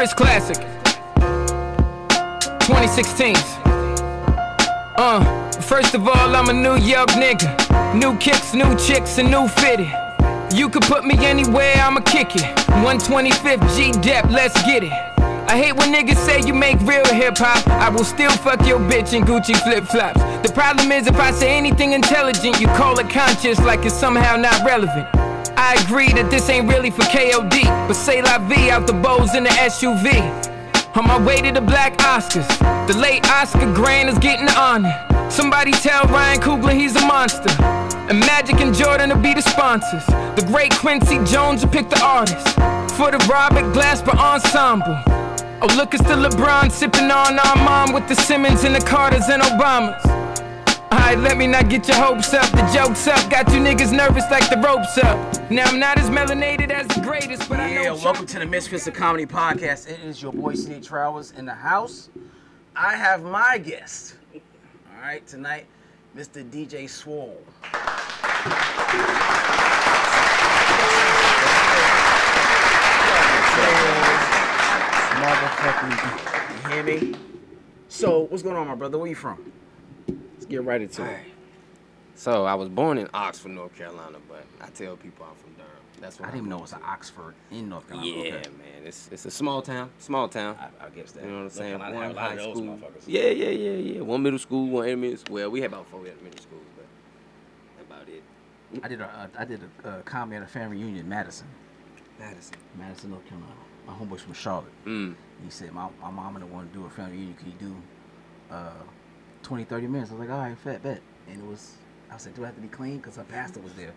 Chris Classic. 2016. Uh, first of all, I'm a New York nigga. New kicks, new chicks, and new fitted. You could put me anywhere, I'ma kick it. 125th G Dep, let's get it. I hate when niggas say you make real hip hop. I will still fuck your bitch in Gucci flip flops. The problem is if I say anything intelligent, you call it conscious like it's somehow not relevant. I agree that this ain't really for KOD, but say la vie out the bows in the SUV. On my way to the black Oscars, the late Oscar Grant is getting honored. Somebody tell Ryan Coogler he's a monster. And Magic and Jordan will be the sponsors. The great Quincy Jones will pick the artist. For the Robert Glasper ensemble. Oh, look, it's the LeBron sipping on our mom with the Simmons and the Carters and Obamas. Alright, let me not get your hopes up. The joke's up. Got you niggas nervous like the ropes up. Now, I'm not as melanated as the greatest, but I know. Yeah, welcome to the Misfits of Comedy podcast. It is your boy C. Trowers in the house. I have my guest. All right, tonight, Mr. DJ Swole. Motherfucking, you hear me? So, what's going on, my brother? Where you from? Let's get right into it. So I was born in Oxford, North Carolina, but I tell people I'm from Durham. That's why I what didn't even know it was an Oxford in North Yeah, Carolina. Okay. man, it's it's a small town, small town. I, I guess that. you know what I'm North saying? Carolina One have a lot high of those school. motherfuckers. Yeah, yeah, yeah, yeah. One middle school, one elementary school. Well, we had about four elementary schools, but about it. I did a uh, I did a uh, comedy at a family reunion in Madison, Madison. Madison, North Carolina. My homeboy's from Charlotte. Mm. He said, my, my mom and I want to do a family reunion. Can you do uh, 20, 30 minutes? I was like, all right, fat bet. And it was, I was like, do I have to be clean? Because her pastor was there.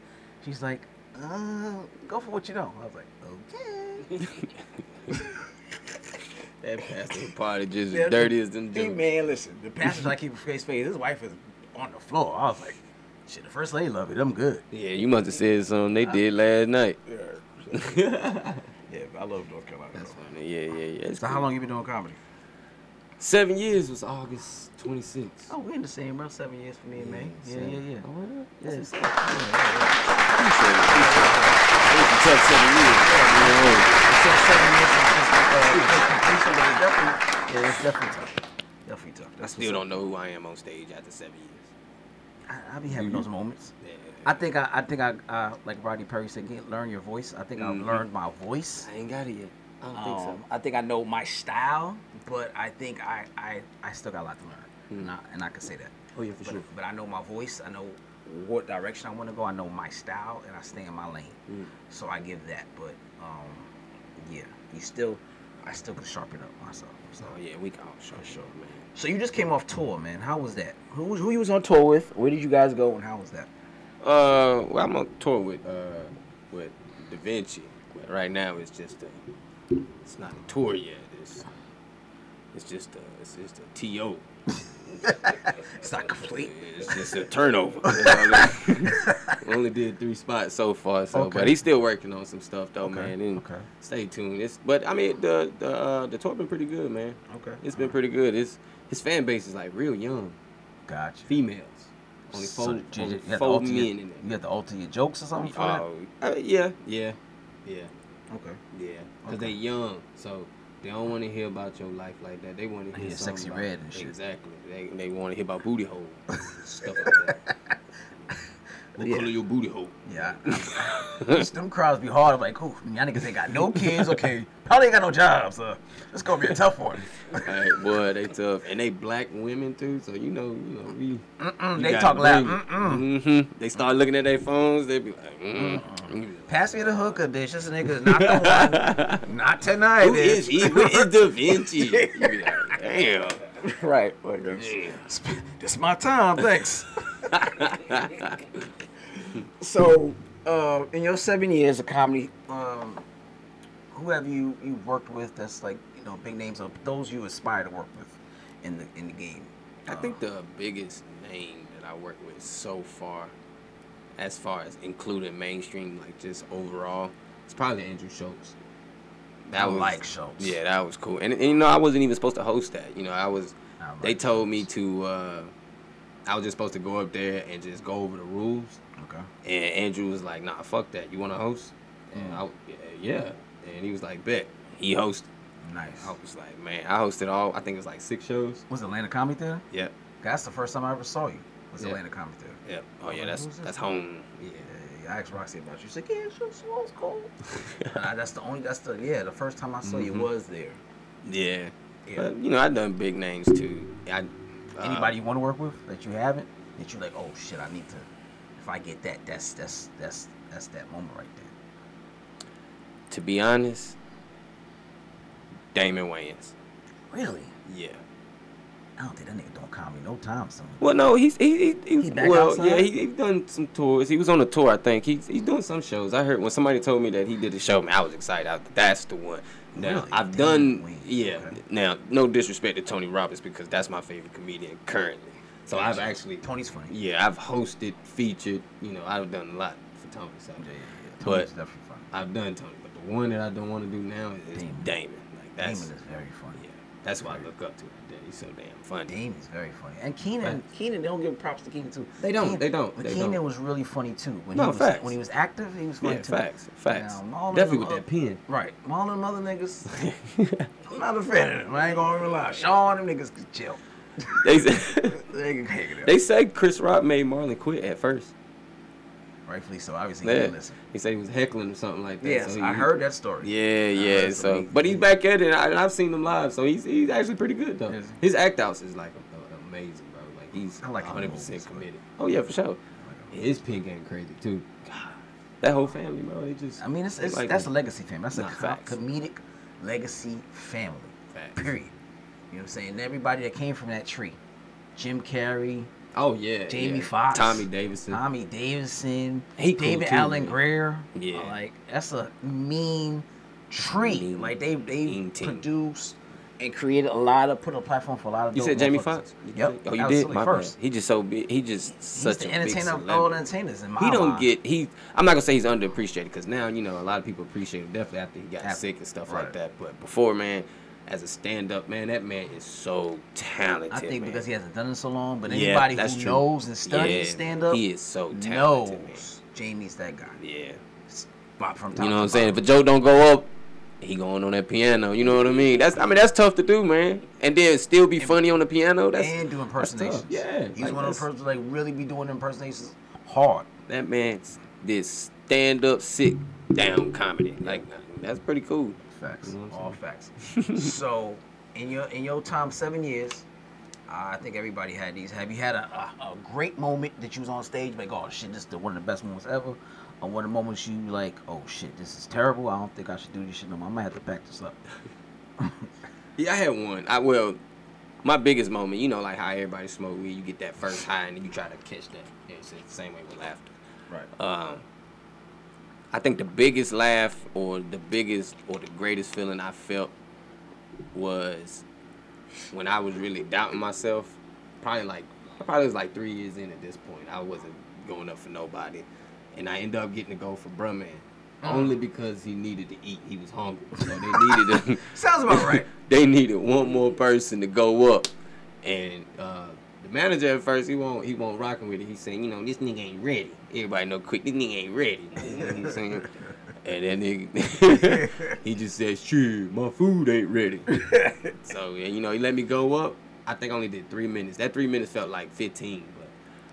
She's like, uh, go for what you know. I was like, okay. That pastor party just Yeah, as dirty as them Hey, man, listen. The pastor's like, keep a face face. His wife is on the floor. I was like, shit, the first lady love it. I'm good. Yeah, you must have said something they did last night. Yeah. yeah, I love North Carolina. That's though. funny. Yeah, yeah, yeah. So how cool. long you been doing comedy? Seven years was August 26th. Oh, we're in the same, bro. Seven years for me and May. Yeah, yeah, yeah. Oh. Yeah, That's yeah, yeah, yeah. Appreciate it, appreciate it. It was a tough seven years. You know, It said seven years since uh, completion, but it's definitely, yeah, it's definitely tough. Definitely tough. That's Still don't know who I am on stage after seven years. I, I be having those moments. Yeah. I think I, I think I, uh, like Rodney Perry said, get, learn your voice. I think Mhm. I've learned my voice. I ain't got it yet. I don't think so. Um, I think I know my style, but I think I, I, I still got a lot to learn, and, I, and I can say that. Oh yeah, for But, sure. but I know my voice. I know what direction I want to go. I know my style, and I stay in my lane. Mm. So I give that. But um, yeah, you still, I still can sharpen up myself. So. Oh yeah, we can all sure, sure, man. So you just came off tour, man. How was that? Who was who you was on tour with? Where did you guys go, and how was that? Uh, well, I'm on tour with uh with Da Vinci, but right now it's just a, it's not a tour yet. It's it's just a, it's just a to. It's not complete. It's just a turnover. That's all it- we only did three spots so far, so Okay. but he's still working on some stuff though, Okay, man. And okay. stay tuned. It's but I mean the the uh, the tour been pretty good, man. Okay. It's been pretty good. It's his fan base is like real young, Gotcha. females. Only So four, you, only you, to four men your, in you there. had to alter your jokes or something for that? Oh, uh, yeah, yeah, yeah, Okay. yeah. Cause Okay. they young, so they don't want to hear about your life like that. They want to hear something sexy about- red and shit. Exactly. They they want to hear about booty hole, stuff like that. What Yeah. color your booty hole? Yeah. Them crowds be hard. I'm like, cool. Y'all niggas ain't got no kids. Okay. Probably ain't got no jobs. So it's gonna be a tough one. Hey, boy, they tough, and they black women too. So you know, you know, we. Mm-mm, they talk loud. Mm-mm. Mhm. They start looking at their phones. They be like, mm Pass me the hooker, bitch. This nigga is not the one. not tonight. bitch. "Who is he? Who is Da Vinci?" You be like, "Damn." Right. Like, this is my time. Thanks. So, uh, in your seven years of comedy, um, who have you you worked with that's like you know big names of those you aspire to work with in the in the game? I think the biggest name that I work with so far, as far as including mainstream, like just overall, it's probably Andrew Schulz. I like Schulz. Yeah, that was cool. And, and you know, I wasn't even supposed to host that. You know, I was. I like they told me to. Uh, I was just supposed to go up there and just go over the rules. Okay. And Andrew was like, "Nah, fuck that. You want to host?" And Mm. I, yeah, yeah. And he was like, "Bet." He hosted. Nice. I was like, man, I hosted all. I think it was like six shows. Was Atlanta Comedy Theater? Yep. That's the first time I ever saw you. Was Yeah. Atlanta Comedy Theater. Yep. Oh yeah, Like, that's that's home. Yeah. Yeah, I asked Roxy about you. She said, "Yeah, she was, cool." That's the only. That's the yeah. The first time I saw you Mhm. was there. Yeah. Yeah. But you know, I've done big names too. I, Um, anybody you want to work with that you haven't? That you're like? Oh shit! I need to. If I get that, that's that's that's that's that moment right there. To be honest, Damon Wayans. Really? Yeah. I don't think that nigga don't call me no time soon. Well, no, he's he, he, he, He well, outside? yeah, he, he done some tours. He was on a tour, I think. He's he's doing some shows. I heard when somebody told me that he did a show, man, I was excited. I, that's the one. Now Really? I've Damn, done, Wayne. yeah. Okay. Now, no disrespect to Tony Roberts because that's my favorite comedian currently. So I've actually, Tony's funny. yeah, I've hosted, featured. You know, I've done a lot for Tony. So Yeah, yeah, yeah. But- Tony's definitely funny. I've done Tony, but the one that I don't want to do now is Damon. Damon. Like that's Damon is very funny. yeah, that's why I look up to him. He's so damn funny. Damon is very funny. And Keenen, Right. Keenen, they don't give props to Keenen too. They don't, Keenen- they don't, But they Keenen don't. was really funny too. When No, he was facts. when he was active, he was funny Yeah, too. facts, facts. Now, Definitely with that pen. Right. All them other niggas, I'm not a fan of them. I ain't gonna lie. Shawn, them niggas can chill. they, They can it up. they say Chris Rock made Marlon quit at first. Rightfully so. Obviously, he Yeah. didn't listen. He said he was heckling or something like that. Yes, so he- I heard that story. Yeah, yeah. So, some- but he's back at it. and I, and I've seen him live, so he's he's actually pretty good though. He? His act outs is like amazing, bro. Like he's I like him 100 movies, percent committed. Oh yeah, for sure. His pin game crazy too. God, that whole family, bro. They just. I mean, it's, it's like that's a legacy family. That's a facts. comedic legacy family. Facts. Period. You know what I'm saying? Everybody that came from that tree, Jim Carrey, Oh yeah, Jamie yeah. Foxx, Tommy Davidson. Tommy Davidson, He cool David too, Alan. Grier. Yeah. like that's a mean tree. Mean- like they they mean produced and created a lot of put a platform for a lot of. You said Jamie. Foxx? Yep. Oh, you did. My first. bad. He just so big. He just He's such the a entertainer of all entertainers in my He don't mind. get he. I'm not gonna say he's underappreciated because now you know a lot of people appreciate him definitely after he got sick and stuff right. like that. But before, man, as a stand-up man, that man is so talented. I think man. because he hasn't done it so long, but anybody who true. knows and studies Yeah, stand up he is so knows talented, man. Jamie's that guy. Yeah, from you know what I'm saying. If a joke don't go up, he going on that piano. You know what I mean? That's I mean that's tough to do, man. And then still be funny on the piano. That's and do impersonations. Yeah, he's like, one of the persons like really be doing impersonations hard. that man did stand up, sit down comedy. Like that's pretty cool. Facts, You know all facts. so, in your in your time, seven years, I think everybody had these. Have you had a, a, a great moment that you was on stage, like, oh shit, this is the, one of the best moments ever, or one of the moments you like, oh shit, this is terrible. I don't think I should do this shit no more. I might have to back this up. Yeah, I had one. I well, my biggest moment, you know, like how everybody smoke weed, you get that first high and then you try to catch that. It's the same way with laughter. Right. Um, I think the biggest laugh or the biggest or the greatest feeling I felt was when I was really doubting myself. Probably like I probably was like three years in at this point. I wasn't going up for nobody, and I ended up getting to go for Brumman. Only because he needed to eat. He was hungry. So they needed to Sounds about right. they needed one more person to go up. And uh, manager at first he won't he won't rocking with it. He's saying, you know, this nigga ain't ready. Everybody know quick, this nigga ain't ready. You know what he's saying? And then nigga, he just says, "Shit, my food ain't ready." so yeah, you know, he let me go up. I think I only did three minutes. That three minutes felt like fifteen, but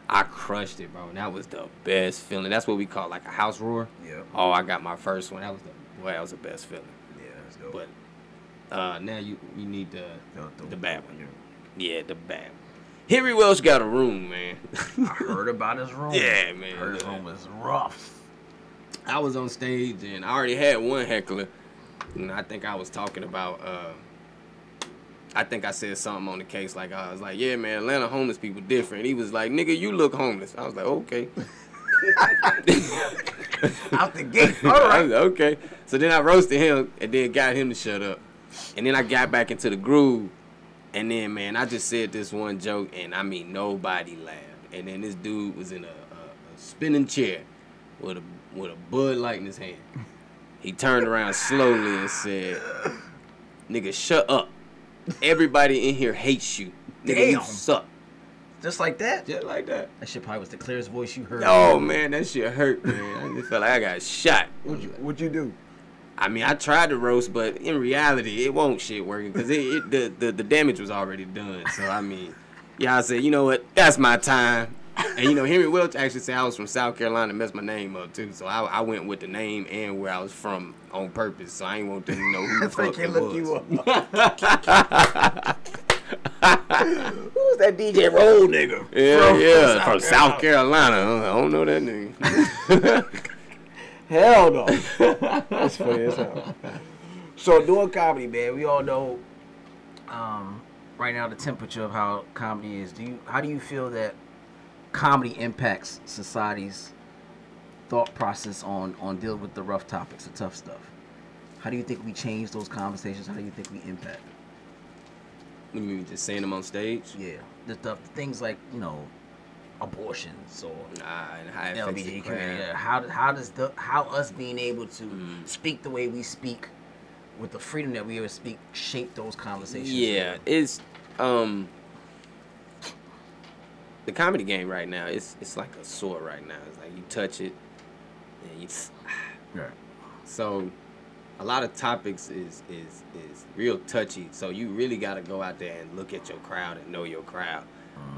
I crushed it, bro. And that was the best feeling. That's what we call like a house roar. Yep. Oh, I got my first one. That was the boy. That was the best feeling. Yeah, that's dope. But uh, now you you need the The- the- the bad one. Yeah, the bad. one. Henry Welsh got a room, man. I heard about his room. Yeah, man. Heard his room was rough. I was on stage and I already had one heckler, and I think I was talking about. Uh, I think I said something on the case like I was like, "Yeah, man, Atlanta homeless people different." He was like, "Nigga, you look homeless." I was like, "Okay." Out the gate. All I was like, okay. So then I roasted him and then got him to shut up. And then I got back into the groove. And then, man, I just said this one joke, and I mean, nobody laughed. And then this dude was in a, a, a spinning chair with a with a Bud Light in his hand. He turned around slowly and said, "Nigga, shut up. Everybody in here hates you. Nigga, you Damn. suck." Just like that. Just like that. That shit probably was the clearest voice you heard. Oh man, that shit hurt, man. I just felt like I got shot. What'd you, what'd you do? I mean, I tried to roast, but in reality, it won't shit working because it, it the, the the damage was already done. So I mean, yeah, I said, you know what, that's my time. And you know, Henry Welch actually said I was from South Carolina, messed my name up too. So I, I went with the name and where I was from on purpose. So I ain't want them to know who the fuck it look you up. Who's that DJ Roll nigga? Yeah, From- yeah, from from South South Carolina. I don't know that nigga. Hell no. That's funny as hell. So doing comedy, man, we all know um, right now the temperature of how comedy is. Do you how do you feel that comedy impacts society's thought process on on dealing with the rough topics, the tough stuff? How do you think we change those conversations? How do you think we impact? You mean just saying them on stage? Yeah, the, the things like you know abortions or Nah, and how it affects the LGBT community. yeah, How how does the how us being able to Mm. speak the way we speak with the freedom that we ever speak shape those conversations? Yeah, it's um the comedy game right now. It's it's like a sword right now. It's like you touch it, and you. Right. So, a lot of topics is is is real touchy. So you really got to go out there and look at your crowd and know your crowd.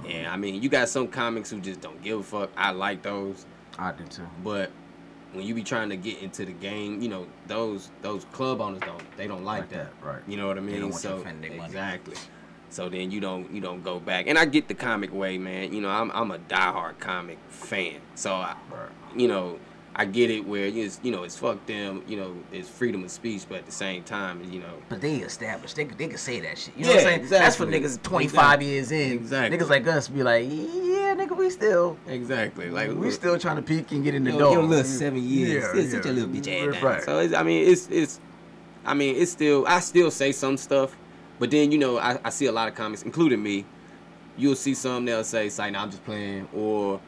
And I mean, you got some comics who just don't give a fuck. I like those, I do too. but when you be trying to get into the game, you know those those club owners don't they don't like, Like that. that, right. You know what I They mean? don't want so their money. exactly. So then you don't you don't go back. And I get the comic way, man. You know, I'm I'm a diehard comic fan. So I, Right. you know, I get it where it's you know it's fuck them. You know, it's freedom of speech, but at the same time, you know, But they established they could they could say that shit. You know what I'm Yeah, saying? That's for niggas twenty five Exactly. years in. Exactly. Niggas like us be like, yeah, nigga, we still exactly like we still trying to peek and get in the your, door. your little seven years. Yeah, Yeah, sit your little bitch ass down. Right. So it's, I mean, it's it's, I mean, it's still I still say some stuff, but then you know I, I see a lot of comments, including me. You'll see some they'll say, "Say, nah, I'm just playing," or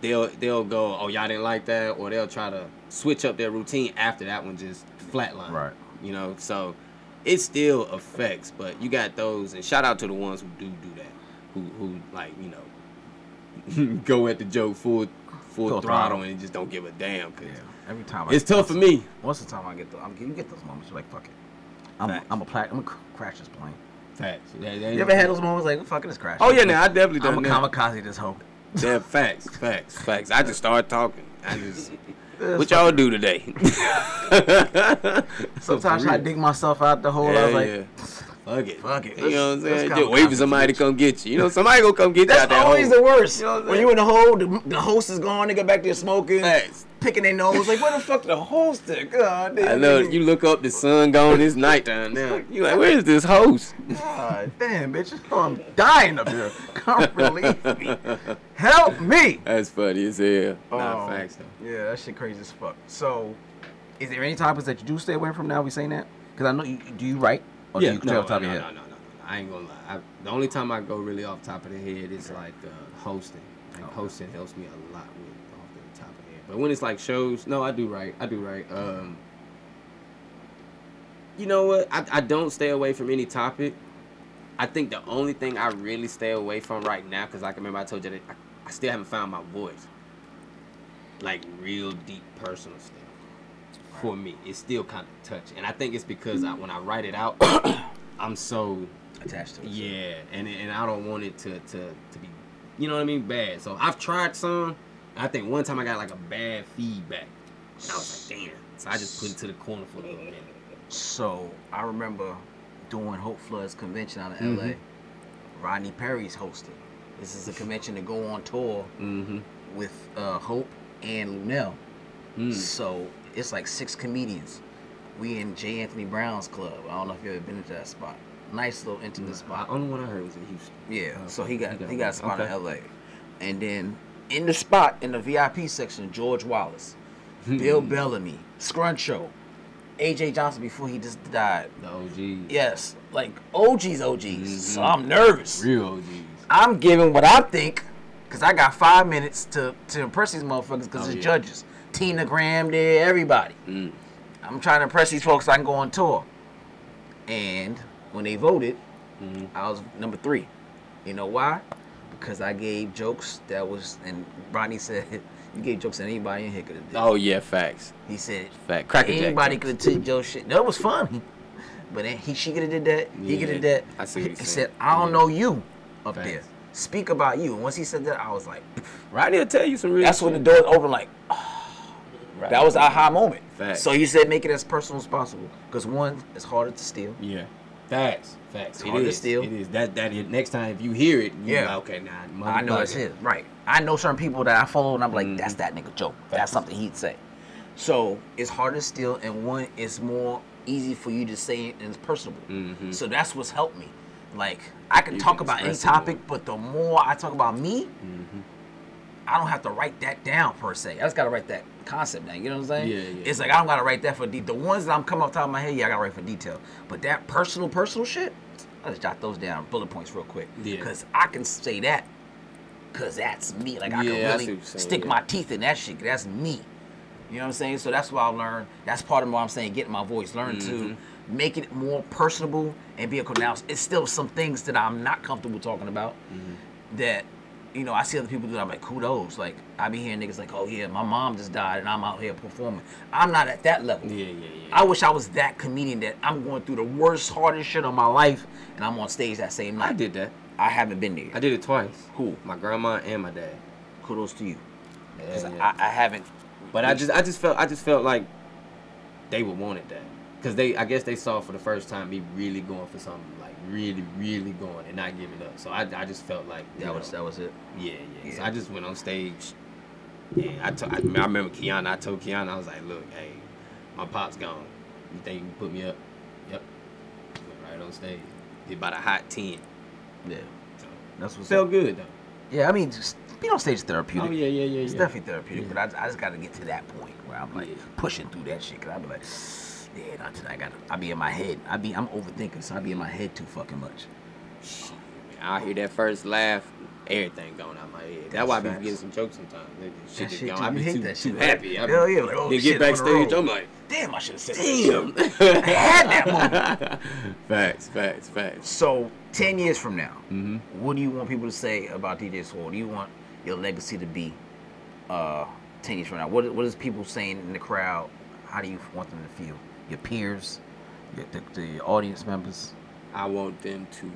they'll they'll go, "Oh, y'all didn't like that," or they'll try to switch up their routine after that one just flatline. Right. You know, so it still affects, but you got those, and shout out to the ones who do do that, who who like you know go at the joke full full, Full throttle and just don't give a damn. Cause Yeah. Every time I it's tough for me. Most of the time I get the, I'm, you get those moments you're like fuck it. I'm Facts. I'm a pla- I'm gonna crash this plane. Facts. yeah You ever had those moments like fuck it, it's crash? Oh yeah, now I definitely I'm done a kamikaze this hoe. Yeah, facts, facts, facts. I just started talking. I just It's what y'all do today? Sometimes I dig myself out the hole. I Yeah, was like, yeah. Fuck it. Fuck it. You know what I'm Let's- saying? let's Just wait for somebody to come get you. You know, somebody gonna come get you out that's that always hole. the worst. You know what I'm when you in the hole, the, the host is gone. They go back there smoking, Facts. picking their nose. Like, where the fuck the host at? God damn. I know nigga. you look up, the sun gone, it's nighttime now. You like, where is this host? God damn, bitch. Oh, I'm dying up here. Come relieve me. Help me. That's funny as hell. Nah, Oh, facts though. Yeah, that shit crazy as fuck. So, is there any topics that you do stay away from now? We saying that? Because I know you do you write or do you no, off the top no, of no, your no, head? no, no, no. I ain't gonna lie. I, the only time I go really off top of the head is like uh, hosting. Like Okay. hosting helps me a lot with off the top of the head. But when it's like shows, no, I do write. I do write. Um, you know what? I, I don't stay away from any topic. I think the only thing I really stay away from right now, because I can remember I told you that I, I still haven't found my voice. Like real deep personal stuff. For me, it's still kind of touchy, and I think it's because I, when I write it out, I'm so Attached to it. yeah, and and I don't want it to to to be, you know what I mean, bad. So I've tried some. I think one time I got like a bad feedback, and I was like, damn. So I just put it to the corner for a little minute. So I remember doing Hope Flood's convention out of Mhm. LA. Rodney Perry's hosting. This is a convention to go on tour Mm-hmm. with uh, Hope and Luenell. Mm. So it's like six comedians. We in J. Anthony Brown's club. I don't know if you've ever been to that spot. Nice little intimate The spot. only one I heard was in Houston. Yeah. Okay. So he got He got he got a spot Okay. in LA. And then in the spot in the VIP section, George Wallace, Bill Bellamy, Scruncho, AJ Johnson before he just died. The OGs. Yes, like OGs, OGs. So Mhm. I'm nervous. Real OGs. I'm giving what I think, cause I got five minutes to to impress these motherfuckers, cause Oh, it's yeah. judges. Tina Graham there, everybody. Mm. I'm trying to impress these folks so I can go on tour. And when they voted, hmm I was number three. You know why? Because I gave jokes that was, and Ronnie said You gave jokes that anybody in here could have did. Oh yeah, facts. He said Fact. Cracker anybody could have took your shit. That was funny. But then he she could have did that. He Yeah, could have did that. I see he said, saying. I don't Yeah. know you up Facts. there. Speak about you. And once he said that, I was like, Rodney will tell you some real. that's when the shit. doors open. Like, that was our aha moment. Facts. So he said, make it as personal as possible. Because one, it's harder to steal. Yeah. Facts. Facts. hard to is. steal. It is. That that is, next time if you hear it, you Yeah. yeah. okay, nah. I know it's motherfucker. his. Right. I know certain people that I follow, and I'm like, Mhm. that's that nigga joke. That's something he'd say. So it's harder to steal, and one, it's more easy for you to say it and it's personable. Mhm. So that's what's helped me. Like I can You talk can about any express it more. topic, but the more I talk about me, Mhm. I don't have to write that down per se. I just gotta write that concept down. You know what I'm saying? Yeah, yeah. It's like I don't gotta write that for de- the ones that I'm coming off the top of my head. Yeah, I gotta write for detail. But that personal, personal shit, I just jot those down, bullet points real quick. Yeah. Because I can say that, cause that's me. Like I Yeah, can really saying, stick yeah. my teeth in that shit. That's me. You know what I'm saying? So that's why I learned. That's part of what I'm saying. Getting my voice, learn to Mhm. make it more personable and be a to now. It's still some things that I'm not comfortable talking about Mm-hmm. that you know I see other people do. That. I'm like, kudos. Like I be hearing niggas like, oh yeah, my mom just died and I'm out here performing. I'm not at that level. Yeah, yeah, yeah. I wish I was that comedian that I'm going through the worst, hardest shit of my life, and I'm on stage that same night. I did that. I haven't been there. I did it twice. Who? My grandma and my dad. Kudos to you. Yeah, yeah. I, I haven't. But I just I just felt I just felt like they would wanted that because they I guess they saw for the first time me really going for something really really going and not giving up. So I, I just felt like That was know, that was it. yeah, yeah So I just went on stage. Yeah, I, to, I, I remember Kiana. I told Kiana I was like, look, hey, my pop's gone. You think you can put me up? Yep. Went right on stage. Did about a hot ten. Yeah, So that's what's felt up. good though. Yeah, I mean, just being on stage is therapeutic. Oh yeah, yeah, yeah, It's yeah. definitely therapeutic, Yeah. but I, I just got to get to that point where I'm like Yeah. pushing through that shit. Cause I be like, yeah, not today. I got. I be in my head. I be. I'm overthinking, so I be in my head too fucking much. I hear that first laugh, everything going out my head. That's, That's why I be facts. forgetting some jokes sometimes. Shit just shit gone. I be too, that too shit. happy. I be, Hell yeah, like, oh, then shit, get backstage. I'm like, Damn, I should have said damn. I had that moment. facts, facts, facts. So, ten years from now, Mm-hmm. what do you want people to say about DJ Swole? Do you want your legacy to be? Uh, ten years from now, what what is people saying in the crowd? How do you want them to feel? Your peers, your, the, the audience members. I want them to.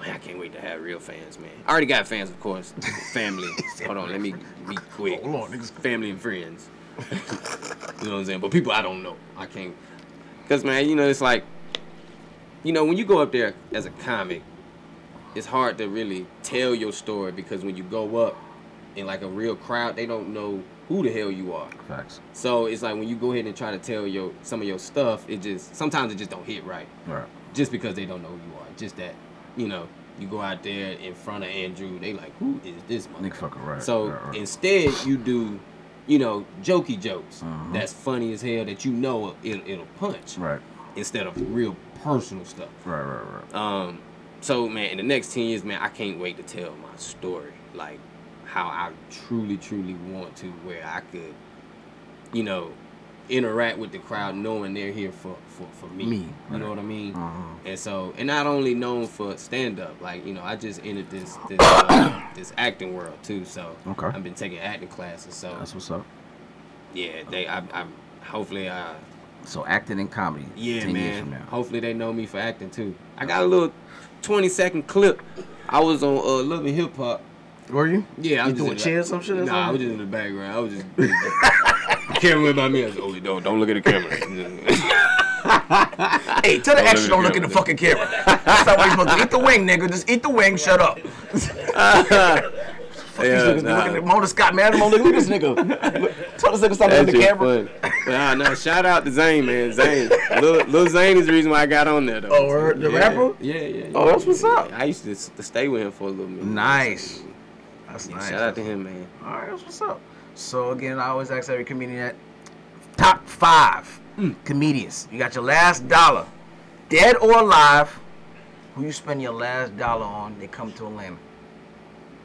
Man, I can't wait to have real fans, man. I already got fans, of course. Family. Hold on, let me be quick. Hold on, niggas. Family and friends. you know what I'm saying? But people I don't know. I can't. Because, man, you know, it's like, you know, when you go up there as a comic, it's hard to really tell your story because when you go up in like a real crowd, they don't know who the hell you are. Facts. So it's like when you go ahead and try to tell your some of your stuff, it just sometimes it just don't hit right Right. just because they don't know who you are. Just that, you know, you go out there in front of Andrew, they like, who is this Nick motherfucker? fucker right. So right, right. instead, you do, you know, jokey jokes Mhm. that's funny as hell that you know it'll, it'll punch right. instead of real personal stuff. Right. Right. Right. Um, so man, in the next ten years, man, I can't wait to tell my story, like how I truly, truly want to, where I could, you know, interact with the crowd, knowing they're here for for, for me. Me, You know what I mean? Uh-huh. And so, and not only known for stand up, like you know, I just entered this this uh, this acting world too. So Okay. I've been taking acting classes. So That's what's up. yeah, they, I, I, hopefully, I, So acting and comedy. yeah, 10 years from man. now. Hopefully, they know me for acting too. I got a little twenty second clip. I was on uh, Love and Hip Hop. Were you? Yeah, I You was doing just cheers, some shit or Nah, I was just in the background. I was just. the camera went by me. I was like, oh, don't don't look at the camera. Hey, tell the Don't extra look don't at look the at the fucking camera. That's not what you're supposed to. Eat the wing, nigga. Just eat the wing. Shut up. Fuck Yeah, these nah. Look at Mona Scott, man. Look at this nigga. Tell this nigga stop looking at the camera. nah, nah, shout out to Zane, man. Zane. Lil, Lil Zane is the reason why I got on there, though. Oh. The yeah. rapper? Yeah, yeah, yeah. Oh, that's what's up. I used to, to stay with him for a little minute. Nice. That's Yeah, nice. Shout out to him, man. All right, that's what's up. So again, I always ask every comedian that top five comedians. You got your last dollar, dead or alive. Who you spend your last dollar on? They come to Atlanta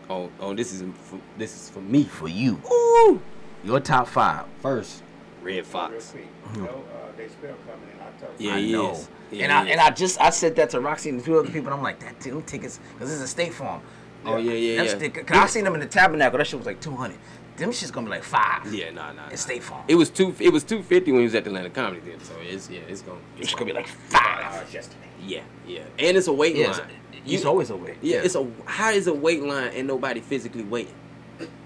Oh, oh, this is for, this is for me. for you. Ooh. Your top five. First, Red Real Fox. quick, you know, uh, they spell coming in October. Yeah, I he know. is. Yeah, and I is. and I just I said that to Roxy and two other people. And I'm like, that them tickets because this is a State Farm. Oh yeah, yeah, That's yeah. the- Cause I seen them in the Tabernacle. That shit was like 200. them shit's gonna be like five. Yeah, nah, nah. nah. It's State Farm. It was two. It was two fifty when he was at the Atlanta Comedy Theater. So it's yeah, it's gonna. It's gonna be like Five hours yesterday. Yeah, yeah, and it's a wait Yeah, line. it's You- always a way. Yeah, it's a how is a wait line and nobody physically waiting?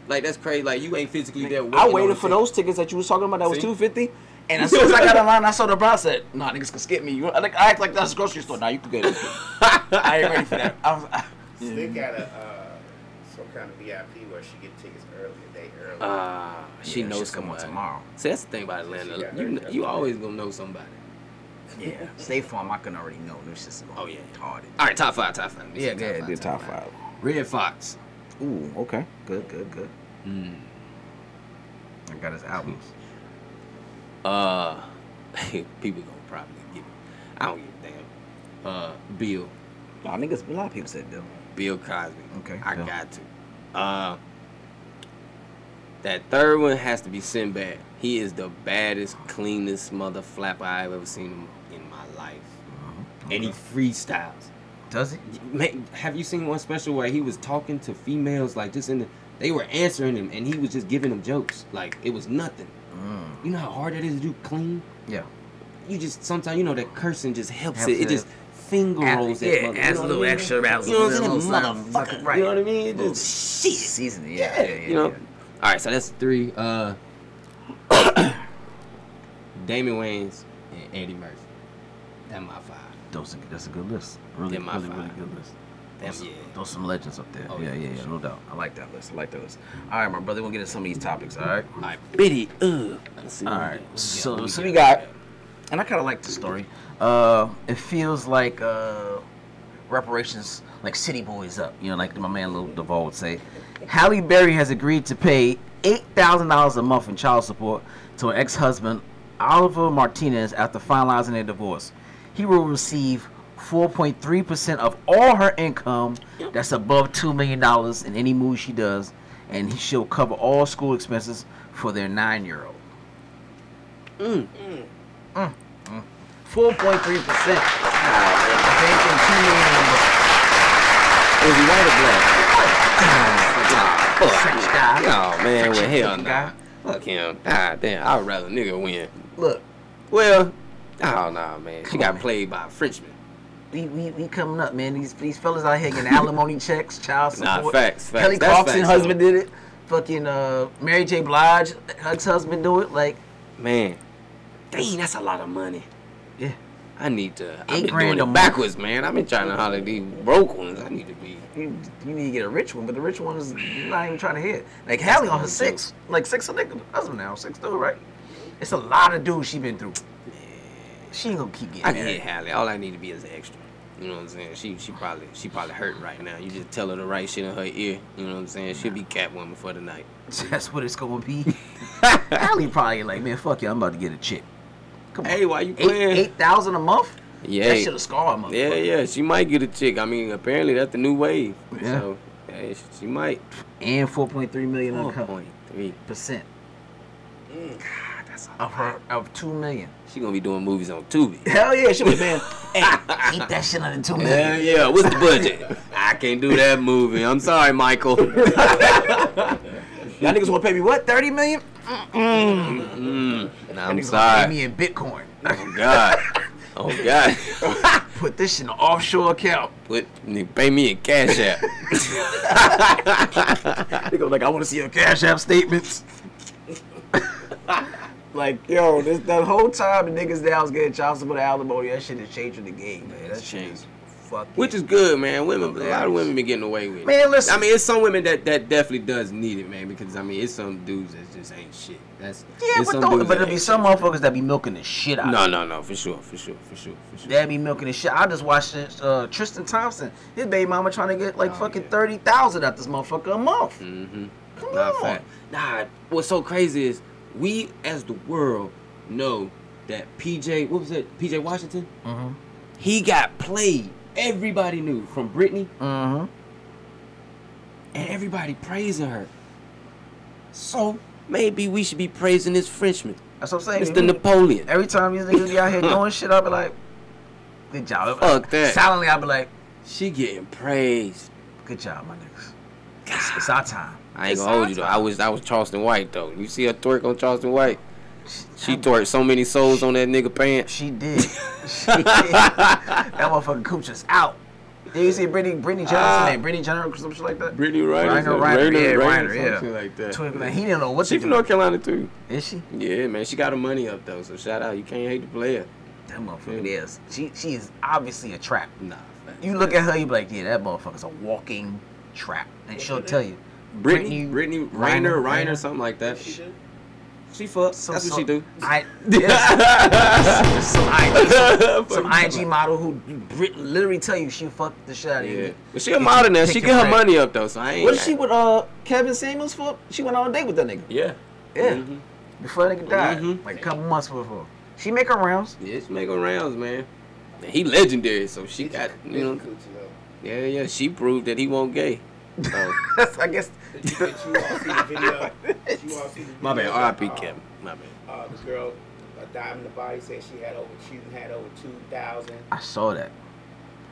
Like that's crazy. Like you ain't physically there. Waiting I waited for ticket. those tickets that you was talking about. That was two fifty. And as soon as I got in line, I saw the brown. I said, "Nah, niggas can skip me." You, I, like, I act like that's a grocery store. Nah, you can get it. I ain't ready for that. I was, I, They got a uh, some kind of VIP where she get tickets early, a day early. Ah, she Yeah, knows she's coming tomorrow. See, that's the thing about She Atlanta. got You you always gonna know somebody. yeah, State Farm. I can already know. This shit's Oh, yeah. retarded. All right, top five, top five. Let's Yeah, do go ahead. Do top five. Redd Foxx. Ooh, okay. Good, good, good. Mm. I got his albums. Uh, people gonna probably give it. I don't give a damn. Uh, Bill, Nah, niggas. A lot of people said Bill. Bill Cosby. Okay, I Bill. got to. Uh, that third one has to be Sinbad. He is the baddest, cleanest mother flapper I've ever seen in my life, and he freestyles. Does he? Man, have you seen one special where he was talking to females like just in the they were answering him and he was just giving them jokes like it was nothing. Mm. You know how hard it is to do clean. Yeah. You just sometimes you know that cursing just helps, Helps it. It it. just finger Add- rolls that yeah, mother. adds you a know little I mean? extra, a You know what I'm saying? Motherfucker. right. You know what I mean? Little just shit. Seasoning. Yeah, yeah, yeah. you know. yeah. All right, so that's three. Uh, Damon Wayans and Eddie Murphy. That's my five. Those are, that's a good list. Really, Them my really, really good list. Damn Those, yeah. those some legends up there. Oh, yeah, yeah, yeah, yeah, sure. no doubt. I like that list. I like that list. All right, my brother, we'll get into some of these topics. All right. All right, Biddy. Uh, All right. got. What we So, so we got, and I kind of like the story. Uh, it feels like uh, reparations, like City Boys up. You know, like my man Lil Duval would say. Halle Berry has agreed to pay eight thousand dollars a month in child support to her ex-husband Olivier Martinez after finalizing their divorce. He will receive 4.3% of all her income. That's above $2 million in any move she does. And she'll cover all school expenses for their nine year old. Mm. 4.3%. Banking $2 million. Was he white or black? Guy. No, man, well, hell no. guy. Fuck him. Ah damn, I'd rather nigga win. Look, Well, oh no, man. She got man. played by a Frenchman. we, we, we coming up, man. These these fellas out here getting alimony checks, child support. Nah, facts, facts. Kelly That's Clarkson facts, husband though. did it. Fucking uh, Mary J. Blige, her ex-husband do it. Like, Man, dang, that's a lot of money. Yeah. I need to. I've been grand doing it backwards, man. I've been trying to holler these broke ones. I need to be. You, you need to get a rich one, but the rich one is not even trying to hit. Like Halle on her six, like six of nigga husband now, six dude, right? It's a lot of dudes she been through. She ain't gonna keep getting I can hit Halle. All I need to be is an extra. You know what I'm saying? She she probably she probably hurt right now. You just tell her the right shit in her ear. You know what I'm saying? She'll be Catwoman for the night. That's what it's gonna be. Halle probably like, man, fuck you, I'm about to get a chick. Come on. Hey, why you eight playing? eight thousand a month? Yeah. That shit'll scar a Yeah, yeah, she might get a chick. I mean, apparently that's the new wave. Yeah. So, hey, she- she might. And four point three million Four income point three. percent God, that's of her of two million. She gonna be doing movies on Tubi. Hell yeah, she was man. hey, keep that shit under two Yeah, yeah. What's the budget? I can't do that movie. I'm sorry, Michael. Y'all niggas wanna pay me what? Thirty million? Mm, nah, I'm wanna pay me sorry. in Bitcoin. Oh God. Oh God. Put this in an offshore account. Put pay me in Cash App. They go like, I want to see your Cash App statements. like, yo, this the whole time the niggas down was getting child support alimony. That shit is changing the game, man. That It's shit changed. Which is good, man. Women, a lot of women been getting away with it. Man, listen. I mean, it's some women that, that definitely does need it, man. Because I mean, it's some dudes that just ain't shit. That's yeah, but, but there'll be some shit. motherfuckers that be milking the shit out. No, no, no, for sure, for sure, for sure, for sure. They be milking the shit. I just watched uh, Tristan Thompson. His baby mama trying to get like Oh, fucking yeah. thirty thousand out this motherfucker a month. Mm-hmm. Come Nah, on. fact. Nah, what's so crazy is we as the world know that PJ, what was it, PJ Washington? Mm-hmm. He got played. Everybody knew from Britney, Mm-hmm. and everybody praising her. So maybe we should be praising this Frenchman, That's what I'm saying. Mr. Napoleon. Every time these niggas be out here doing shit, I'll be like, good job. Fuck that. Silently, I'll be like, She getting praised. good job, my niggas. It's, it's our time. I ain't It's gonna hold you though. I was I was Charleston White though. You see her twerk on Charleston White? She twerked so many souls on that nigga pants. She did. she did. That motherfucking cooch is out. Did you see Brittany, Brittany Jenner, what's her name? Brittany Jenner or some shit like that? Brittany Reiner, Reiner, Reiner, yeah, Reiner, Reiner, yeah. something like that. Twin, man, he didn't know what She to from do. North Carolina too. Is she? Yeah, man, she got her money up though. So shout out. You can't hate the player. That motherfucker is. She she is obviously a trap. Nah. facts. You look at her, you be like, yeah, that motherfucker's a walking trap. And she'll tell you. Brittany, Brittany, Reiner, Reiner, Reiner, Reiner. something like that. She do? She fuck. So- That's so- what she do. I yes. some, IG, some IG model who literally tell you she fucked the shit out of Yeah, you. but she a model now. She get her bread. money up though. So I ain't. What is she with uh Kevin Samuels for? She went on a date with that nigga. Yeah. Yeah. Mhm. Before that nigga died. Mhm. Like a couple months before. She make her rounds. Yeah, she make her rounds, man. And he legendary, so she got you know. Yeah, yeah. She proved that he won't gay. So That's I guess Did you, did you all see the video? Did you all see the video? my bad. that, R.I.P. uh, Kevin. My bad. Uh, the girl, a dime in the body, said she had over, she had over two thousand. I saw that.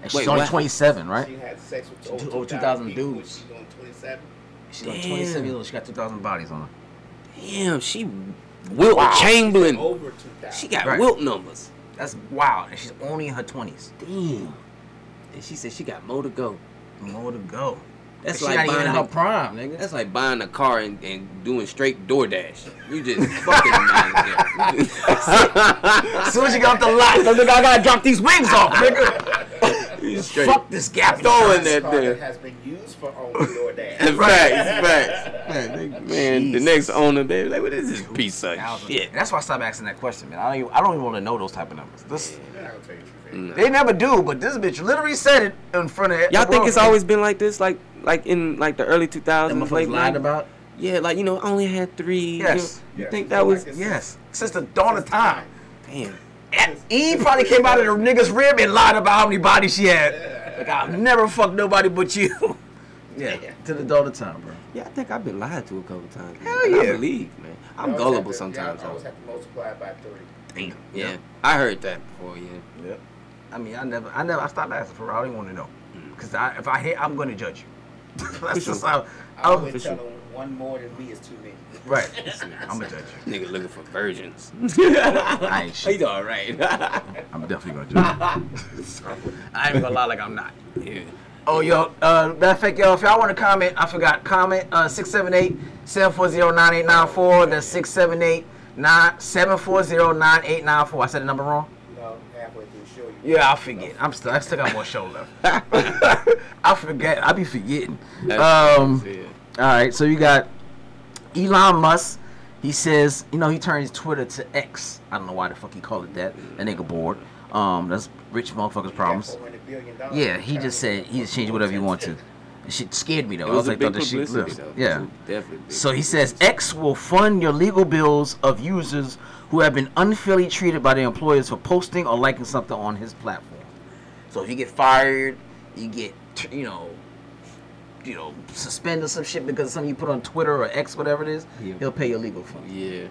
And she's Wait, only what? 27, right? She had sex with Two- over, over 2,000 2,000 people. dudes. She's on twenty-seven. She's only Damn. 27 years old. She got 2,000 bodies on her. Damn, she Wilt Chamberlain. Over two thousand. She got Right. Wilt numbers. That's wild. And she's only in her 20s. Damn. And she said she got more to go. More to go. That's she like not even buying in her a- prime, nigga. That's like buying a car and, and doing straight DoorDash. You just fucking buying it. As soon as you get off the lot, nigga, I gotta drop these wings off, nigga. Straight Fuck this gap. throwing This that car there. has been used for only DoorDash. Facts, facts. Man, man the next owner, they like, what is this piece of shit? That's why I stopped asking that question, man. I don't even, I don't even want to know those type of numbers. This, They're not tell you the. Mm. they never do, but this bitch literally said it in front of Y'all think it's always been like this, like like in like the early 2000s? Them late lied about? Yeah, like you know, I only had three. Yes. You, you Yeah, think that feel was? like Yes. Since the dawn of time. Damn. And Eve probably came out of the nigga's rib and lied about how many bodies she had. Like, I've never fucked nobody but you. yeah, to the dawn of time, bro. Yeah, I think I've been lied to a couple times. man. Hell And I yeah. believe, man. I'm gullible to- sometimes. I always though. have to multiply it by three. Damn. Yeah, I heard that before. Yeah. Yep. I mean, I never, I never, I stopped asking for real. I didn't want to know. Mm. Because I, if I hit, I'm going to judge you. That's just sure. how, I I, always for tell sure. them one more than me is too many. right. I'm a judge. Nigga looking for virgins. I ain't shit. He's all right. I'm definitely going to judge you. I ain't gonna lie like I'm not. yeah. Oh, yo, uh, matter of fact, yo, if y'all want to comment, I forgot, comment, uh, 678-740-9894. That's 678-740-9894. I said the number wrong? No, halfway through the show. You Yeah, I forget. I'm still, I still got more show left. I forget. I be forgetting. Um, all right, so you got Elon Musk. He says, you know, he turns Twitter to X. I don't know why the fuck he called it that. That nigga bored. Um, that's rich motherfuckers' problems. Yeah, he just said he just changed whatever you want to. That shit scared me though. It I was was a like, big thought this shit publicity, lives. though. Yeah. Definitely big So he says X will fund your legal bills of users who have been unfairly treated by their employers for posting or liking something on his platform. So if you get fired, you get you know, you know, suspended some shit because of something you put on Twitter or X, whatever it is. Yeah. He'll pay your legal fees. Yeah.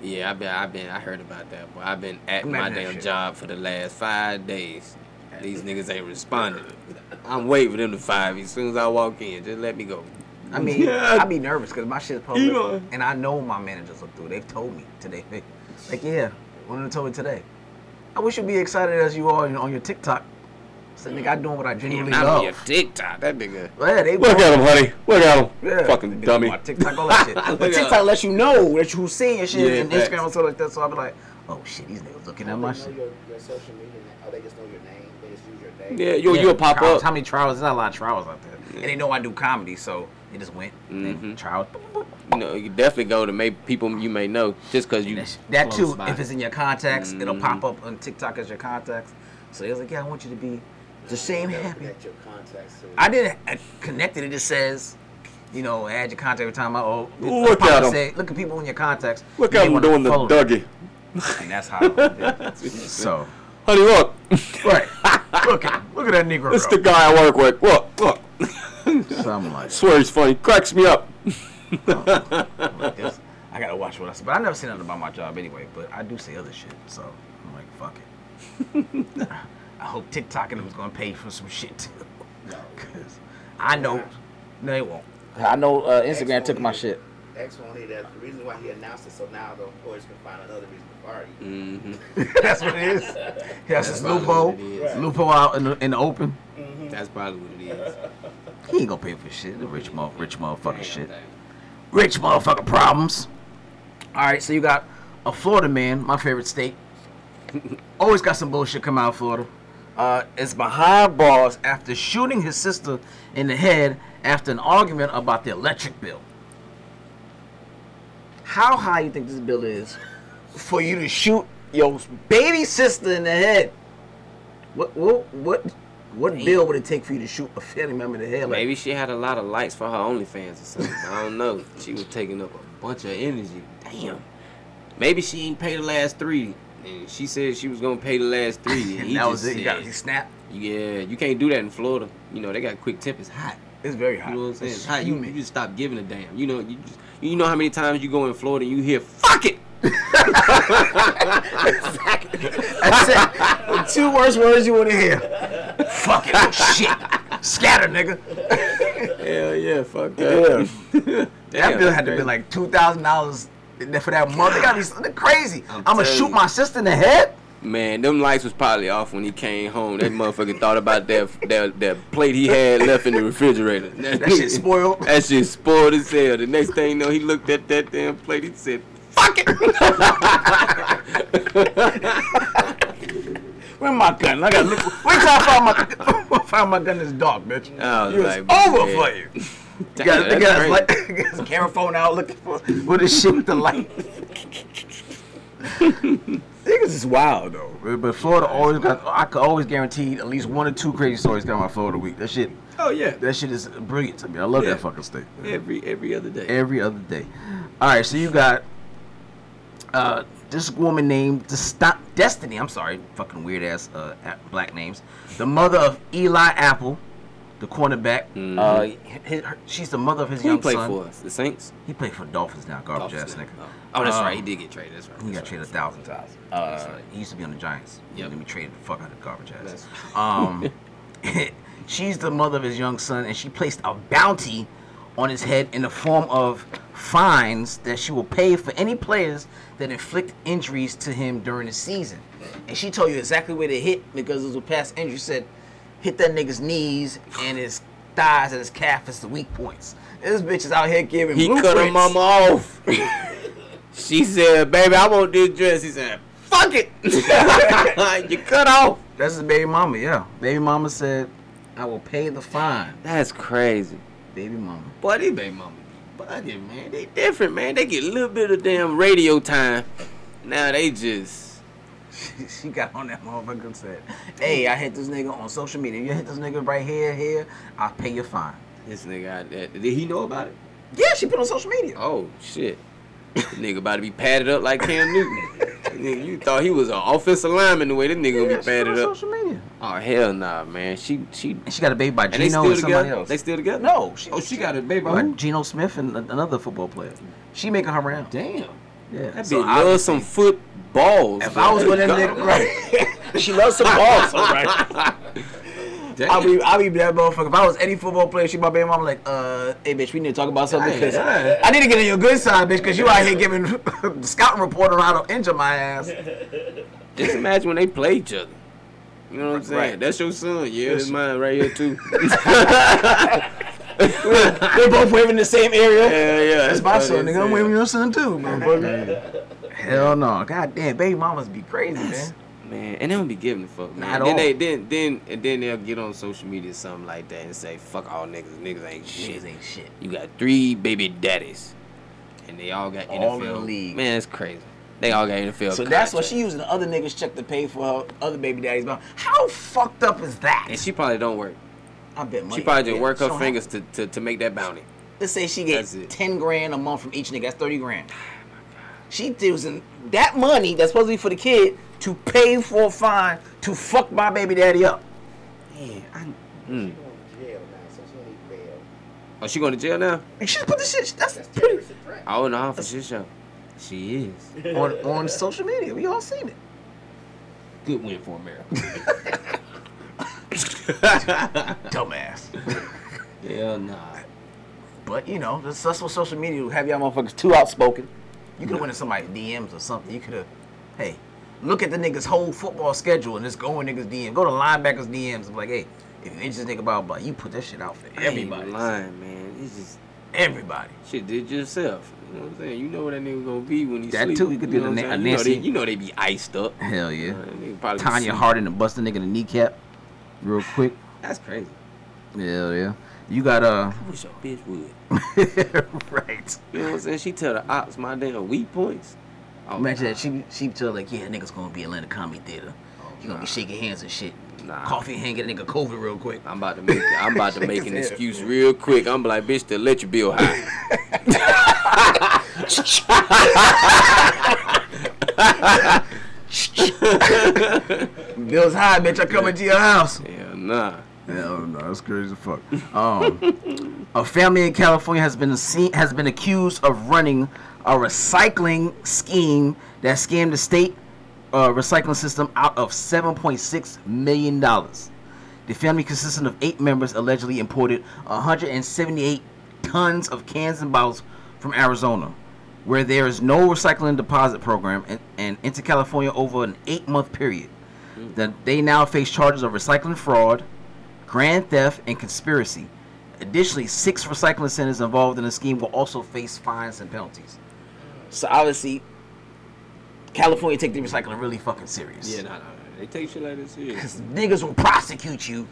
Yeah, I've been, I've been, I heard about that, boy. I've been at my Imagine damn shit. job for the last five days. These niggas ain't responding. I'm waiting for them to fire me as soon as I walk in. Just let me go. I mean, I'd be nervous because my shit's public, You know. and I know my managers look through. They've told me today. Like, yeah, one of them told me today. I wish you'd be excited as you are on your- on your TikTok. So, nigga, I'm doing what I genuinely not on your love. TikTok. That nigga. Yeah, they Look at him, honey. Look at him. Yeah. Fucking They dummy. My TikTok, all that shit. But TikTok lets you know that you seeing your shit Yeah, and facts. Instagram and stuff like that. So I'll be like, oh shit, these niggas looking at my shit. your, your social media? Oh, they just know your name. They just use your name. Yeah, you'll, Yeah, you'll pop trials. up. How many trials? There's not a lot of trials out there. And they know I do comedy, so they just went. Mhm. and You know, you definitely go to maybe people you may know just because you. That, that too, by. if it's in your contacts, it'll Mhm. pop up on TikTok as your contacts. So he was like, yeah, I want you to be the same happy. Your contacts to I didn't uh, connect it. It just says, you know, add your contact every time I oh. Look pop at up 'em. Say, look at people in your contacts. Look at may him wanna doing the follow them. Dougie. And that's how. I did it. so Honey, look. right, look at him. look at that Negro. This girl. the guy I work with. Look, look. So I'm like, Swear he's funny. Cracks me up. like this. I gotta watch what I say, but I never say nothing about my job anyway. But I do say other shit, so I'm like, fuck it. I hope TikTok and them's gonna pay for some shit too, cause I know no, they won't. I know uh, Instagram won't took my it. shit. X won't need that. The reason why he announced it so now the employers can find another reason to fire you. Mm-hmm. That's what it is. That's his probably loophole. what. Loophole out in the, in the open. That's probably what it is. He ain't gonna pay for shit. The rich mo, rich motherfucker shit. Rich motherfucker problems. All right, so you got a Florida man, my favorite state. Always got some bullshit come out of Florida. Uh, is behind bars after shooting his sister in the head after an argument about the electric bill. How high you think this bill is for you to shoot your baby sister in the head? What what what what bill would it take for you to shoot a family member in the head? Like, Maybe she had a lot of likes for her OnlyFans or something. I don't know. She was taking up a bunch of energy. Damn. Maybe she ain't paid the last three. And she said she was gonna pay the last three. And and that was it. said, You got snapped. Yeah, you can't do that in Florida. You know, they got quick temp. It's hot. It's very hot. You know what I'm saying? It's It's hot. You, you just stop giving a damn. You know, you just, you know how many times you go in Florida and you hear "fuck it." That's it. The two worst words you want to hear. Fucking shit. Scatter, nigga. Hell yeah, fuck Yeah. that. That bill had to be like two thousand dollars for that month. They gotta be something crazy. I'm I'm, gonna shoot you. my sister in the head. Man, them lights was probably off when he came home. That motherfucker thought about that that that plate he had left in the refrigerator. That shit spoiled. That shit spoiled as hell. The next thing you know, he looked at that damn plate. He said, "Fuck it." Where my gun? I gotta look. Wait till I find my find my gun in this dark, bitch. I was It was like, over man. for you. Damn, got, that's you got, light, got his camera phone out looking for with this shit with the light. Niggas is wild though. But- But Florida always got. I could always guarantee at least one or two crazy stories coming out of Florida week. That shit. Oh yeah, That shit is brilliant to me. I love Yeah. that fucking state. every every other day. Every other day. All right, so you got uh, this woman named Destiny. I'm sorry, fucking weird ass uh, black names. The mother of Eli Apple, the cornerback. Mhm. Uh, hi- her- she's the mother of his Who he young play son. for us? The Saints. He played for the Dolphins now, garbage Dolphins, ass nigga. Oh, Oh, that's Um, right. He did get traded. That's right. He got That's traded a thousand times. Uh, right. he used to be on the Giants. Yep. Then we traded the fuck out of garbage ass. That's- Um, she's the mother of his young son, and she placed a bounty on his head in the form of fines that she will pay for any players that inflict injuries to him during the season. And she told you exactly where to hit because it was a past injury. She said, hit that nigga's knees and his thighs and his calf is the weak points. This bitch is out here giving He cut her blueprints. mama off. she said, "Baby, I want this dress." He said, "Fuck it, you cut off." That's his baby mama, yeah. Baby mama said, I will pay the fine. That's crazy. Baby mama. These baby mama man. They different, man. They get a little bit of damn radio time. Now they just she got on that motherfucker and said, Hey, I hit this nigga on social media. You hit this nigga right here, here, I'll pay your fine. this nigga there. Did he know about it? Yeah, she put on social media. Oh shit. nigga about to be padded up like Cam Newton. Nigga, you thought he was an offensive lineman the way this nigga yeah, gonna be she put on padded up. social media. Oh hell nah, man. She she And she got a baby by and they still and somebody together. else. They still together? no, she, Oh, she got a baby. by by who? Geno Smith and another football player. She making her round. Damn. Yeah. That So bitch loves some footballs. If I was one of them niggas, right? she loves some balls, so right? Damn. I'll be, I'll be that motherfucker. If I was any football player, she my baby mama like, uh, hey bitch, we need to talk about something because hey. I need to get on your good side, bitch, because you out here giving scouting report on how to injure my ass. Just imagine when they play each other. You know what I'm saying? Right. That's your son. Yeah, that's mine right here too. They're both waving the same area. yeah, yeah. That's my son, funny as nigga. I'm hell. waving your son too, motherfucker. Hell no. God damn, baby mamas be crazy, man. Man, and they don't be giving a fuck, man. Not then all. they then then and then they'll get on social media or something like that and say, "Fuck all niggas, niggas ain't shit." Niggas ain't shit. You got three baby daddies, and they all got All NFL. in the league. Man, it's crazy. They all got NFL. So that's why she using the other niggas' check to pay for her other baby daddy's mouth. How fucked up is that? And she probably don't work. I bet money. She probably just work her don't fingers to, to, to make that bounty. Let's say she gets ten grand a month from each nigga. That's thirty grand. Oh she using that money that's supposed to be for the kid to pay for a fine to fuck my baby daddy up. Man, I, mm. She going to jail now, so she need bail. Oh, she going to jail now? And she put this shit. That's That's pretty. I don't know for sure. show. She is. on on social media. We all seen it. Good win for America. Dumbass. Hell nah. But you know, that's, that's what social media will have y'all motherfuckers too outspoken. You could have went in somebody's DMs or something. You could have, hey, look at the niggas' whole football schedule and just go in niggas' DM. Go to linebackers' DMs be like, hey, if you interested nigga about blah, you put that shit out for everybody. lying, man. It's just Everybody. shit. Did yourself. You know what I'm saying? You know what that nigga gonna be when he That sleep. too, you could do the Na- I'm you know, they, Nancy- you know they be iced up. Hell yeah. Be Tonya. Harding to bust a nigga in the kneecap, real quick. That's crazy. Hell yeah. You got uh, I wish a bitch would. right. You know what I'm saying? She tell the ops my damn weak points. Oh, Imagine nah. that she she tell like, yeah, niggas gonna be Atlanta Comedy Theater. You gonna nah. be shaking hands and shit. Nah. Coffee hand, get a nigga COVID real quick. I'm about to make I'm about to make an Yeah. excuse real quick. I'm like, bitch, the electric bill high. Bills high, bitch. I coming to your house. Hell nah. Hell no, that's crazy as fuck. Um, a family in California has been seen, has been accused of running a recycling scheme that scammed the state uh, recycling system out of 7.6 million dollars. The family, consisting of eight members, allegedly imported 178 tons of cans and bottles from Arizona, where there is no recycling deposit program, and, and into California over an eight-month period. That they now face charges of recycling fraud, grand theft, and conspiracy. Additionally, six recycling centers involved in the scheme will also face fines and penalties. So obviously, California take the recycling really fucking serious. Yeah, nah, nah. They take shit like this serious. Cause niggas will prosecute you.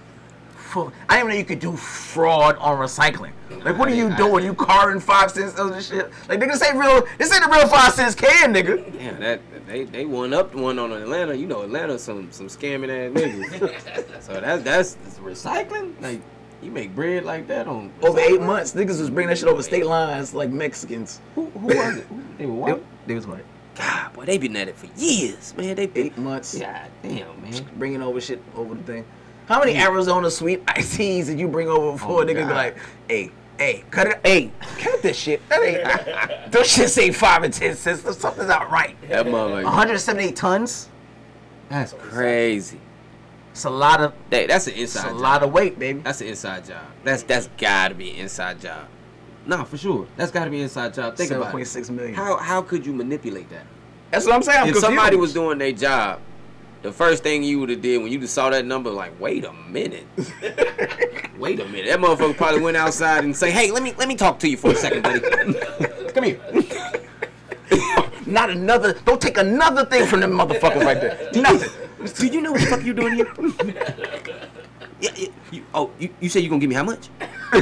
For, I didn't even know you could do fraud on recycling. Like, what are you doing? You carving five cents of this shit? Like, niggas ain't real. This ain't a real five cents can, nigga. Yeah, that they they one up one on Atlanta. You know, Atlanta some some scamming ass niggas. so that's, that's recycling. Like you make bread like that on Over eight recycling? months, niggas was bringing that shit over state lines like Mexicans. Who, who was it? Who, they were They, white. they was like God, boy, they been at it for years, man. They been eight months. God damn, man. bringing over shit over the thing. How many Arizona sweet iced teas did you bring over oh, before Oh, niggas be like, hey, hey, cut it, hey, cut this shit. That ain't, those shit say five and ten cents. Something's not right. That motherfucker. 178 tons. That's crazy. It's a lot of, That, that's an it's inside a job. lot of weight, baby. That's an inside job. That's that's gotta be an inside job. Nah, for sure. That's gotta be an inside job. Think Seven about point it. six million. How how could you manipulate that? That's what I'm saying. I'm if somebody was doing their job, the first thing you would have did when you just saw that number, like, wait a minute, wait a minute, that motherfucker probably went outside and say, hey, let me let me talk to you for a second, buddy. Come here. not another. Don't take another thing from them motherfuckers right there. Nothing. Do you know what the fuck you doing here? yeah, yeah, you, oh, you, you said you gonna give me how much?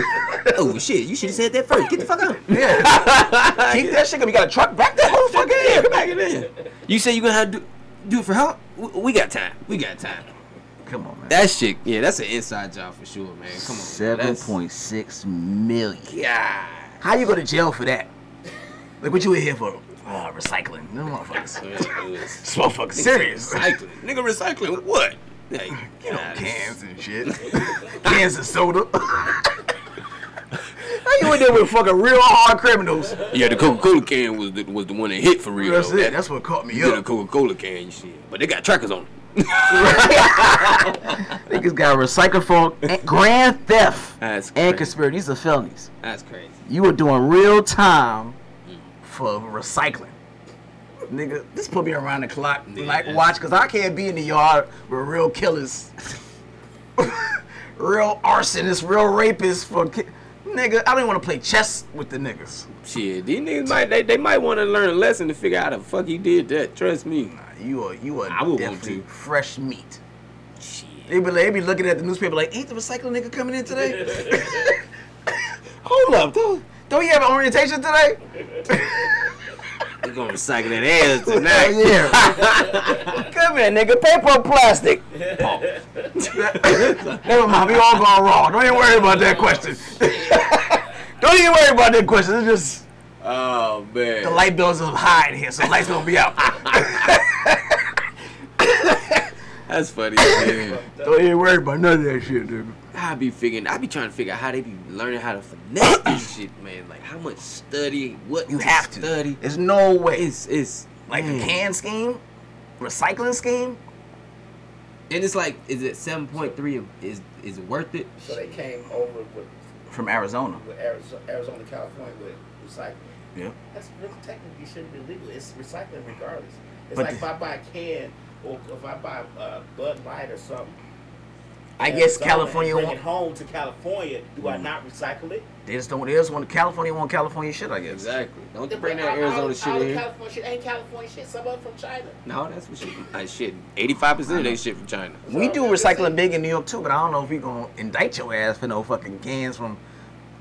oh shit, you should have said that first. Get the fuck out. Yeah. Keep that shit. 'cause We got a truck back that motherfucker Yeah, in. come back in there. You say you gonna have to do, do it for help? We, we got time. We got time. Come on, man. That shit, yeah, that's an inside job for sure, man. Come on. Seven point six million. That's- point six million. God. How you go to jail for that? Like what you in here for? Ah, recycling. No motherfuckers. This motherfucker serious. Recycling. Nigga, recycling what? Like, You know, cans and shit. cans of soda. How you in there with fucking real hard criminals? Yeah, the Coca Cola can was the, was the one that hit for real. That's though. it. That's what caught me Yeah, the up. Coca Cola can and shit. But they got trackers on. Niggas got recycling for grand theft That's and conspiracy. These are felonies. That's crazy. You were doing real time for recycling. Nigga, this put me around the clock. Yeah, like, watch, because I can't be in the yard with real killers. real arsonists, real rapists for ki- Nigga, I don't want to play chess with the niggas. Shit, these niggas might they, they might want to learn a lesson to figure out how the fuck he did that. Trust me. Nah, you are you are I would want definitely to. fresh meat. Shit. They be, they be looking at the newspaper like, ain't the recycling nigga coming in today? Hold up, don't, don't you have an orientation today? We're gonna recycle that ass tonight. yeah. Come here, nigga. Paper or plastic? Never mind. We all gone wrong. Don't even worry about that question. Don't even worry about that question. It's just Oh man. the light bills are high in here, so the lights gonna be out. That's funny. Don't even worry about none of that shit, nigga. I be figuring. I be trying to figure out how they be learning how to finesse this shit, man. Like how much study, what You have to. study. There's no way. It's it's like man. the can scheme, recycling scheme. And it's like, is it seven point three? Is is it worth it? So they came over with from Arizona. with Arizona, Arizona, California with recycling. Yeah. That's really technically shouldn't be legal. It's recycling regardless. It's But like the- if I buy a can or if I buy a Bud Light or something. I in guess California and bring it home to California. Do I Mm. not recycle it? They just don't. They just want California want California shit. I guess. Exactly. Don't The- bring that all- all- Arizona all shit the in here. California shit ain't California shit. Some of it from China. No, that's what shit. Like shit. Eighty-five percent of they shit from China. We do recycling big in New York too, but I don't know if we gonna indict your ass for no fucking cans from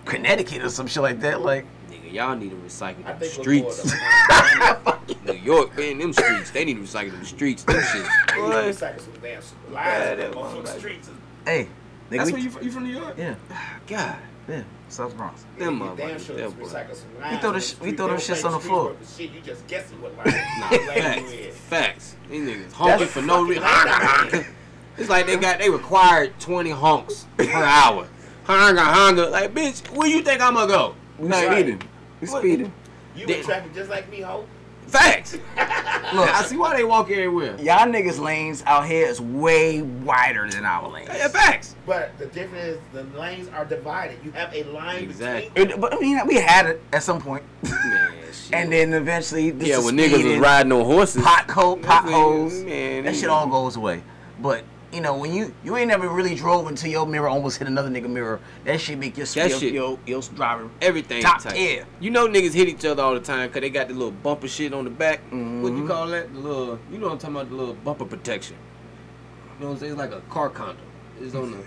Connecticut or some shit like that. Like, Nigga, y'all need to recycle I them streets. New York, man, them streets. They need to recycle them streets. Them shit. Boy. recycle some damn lies that on motherfucker. the streets. hey, That's where you from, you from New York? yeah, God, yeah, South Bronx. them motherfuckers. sure them just recycle some We throw the the sh- we throw They them shits on the floor. Shit, you just guessing what line. Nah, facts. Facts. These niggas honking for no reason. It's like they got they required twenty honks per hour. Honga honga. Like bitch, where you think I'm gonna go? We Like, speeding. We What? speeding. You They- in traffic just like me, ho. Facts. Look, I see why they walk everywhere. y'all niggas lanes out here is way wider than our lanes. Yeah, facts. But the difference is the lanes are divided. You have a line Exactly. between. It- But I mean, we had it at some point, Man, shit. and then eventually, this yeah, is when niggas was riding on horses. pothole, That's potholes, niggas, man, that these shit all goes away. But you know, when you you ain't never really drove until your mirror almost hit another nigga mirror, that shit make your That your, shit- your, your driving Everything top tight. tier. You know niggas hit each other all the time because they got the little bumper shit on the back. What Mm-hmm. you call that? The little, you know what I'm talking about? The little bumper protection. You know what I'm saying? It's like a car condom. It's on the,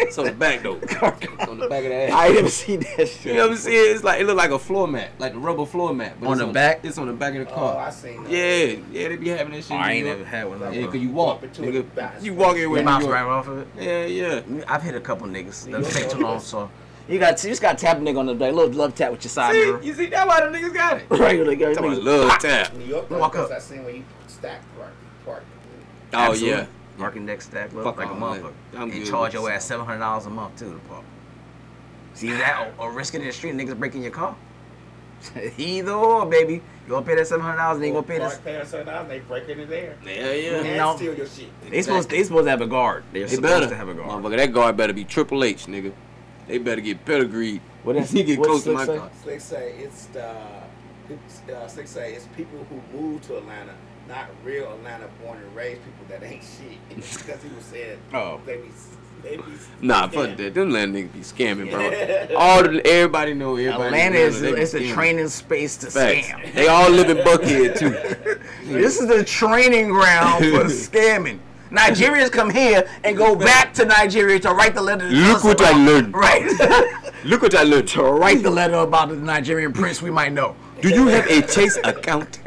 it's on the back though. It's on the back of the ass. I never seen that shit. You know what I'm saying? It's like it look like a floor mat, like the rubber floor mat. But On it's the back? It's on the back of the car. Oh, car. I seen that. yeah, yeah, they be having that shit. Oh, I ain't York. never had one. of Yeah, cause you walk, Bump into nigga. it. You walk everywhere. We in New bounce York. right off of it. Yeah, yeah. I've hit a couple niggas. Yeah, Doesn't take too long, so you got you just got to tap a nigga on the back, little love tap with your side See, mirror. you see, that why the niggas got it. Right, like, Talking niggas- love tap. New York, Walk because up. I seen when you stack park, park. Oh Absolutely. yeah. Parking deck stack look Fuck like a all that. motherfucker. I'm and good charge with your ass seven hundred dollars a month too to park. See that or, or risking in the street, niggas breaking your car. Either or, baby. You gonna pay that seven hundred dollars, and they gonna pay this. Park pay a certain dollars, they break it in there. Yeah, yeah. And No. steal your shit. They supposed they supposed to have a guard. They're They supposed better. to have a guard. Motherfucker, that guard better be Triple H, nigga. They better get pedigreed. What is- he get what's close to Slick my say? car? Slick say it's the it's, uh, Slick say it's people who move to Atlanta, not real Atlanta born and raised people that ain't shit. because he was saying Oh. they be they be Nah, yeah. fuck that. Them land niggas be scamming, bro. All the everybody know everybody. Atlanta is they be it's a training space to Facts. scam. They all live in Buckhead too. This is the training ground for scamming. Nigerians come here and go back to Nigeria to write the letter. To Look us what I learned. Right. Look what I learned. to write the letter about the Nigerian prince we might know. Do you have a Chase account?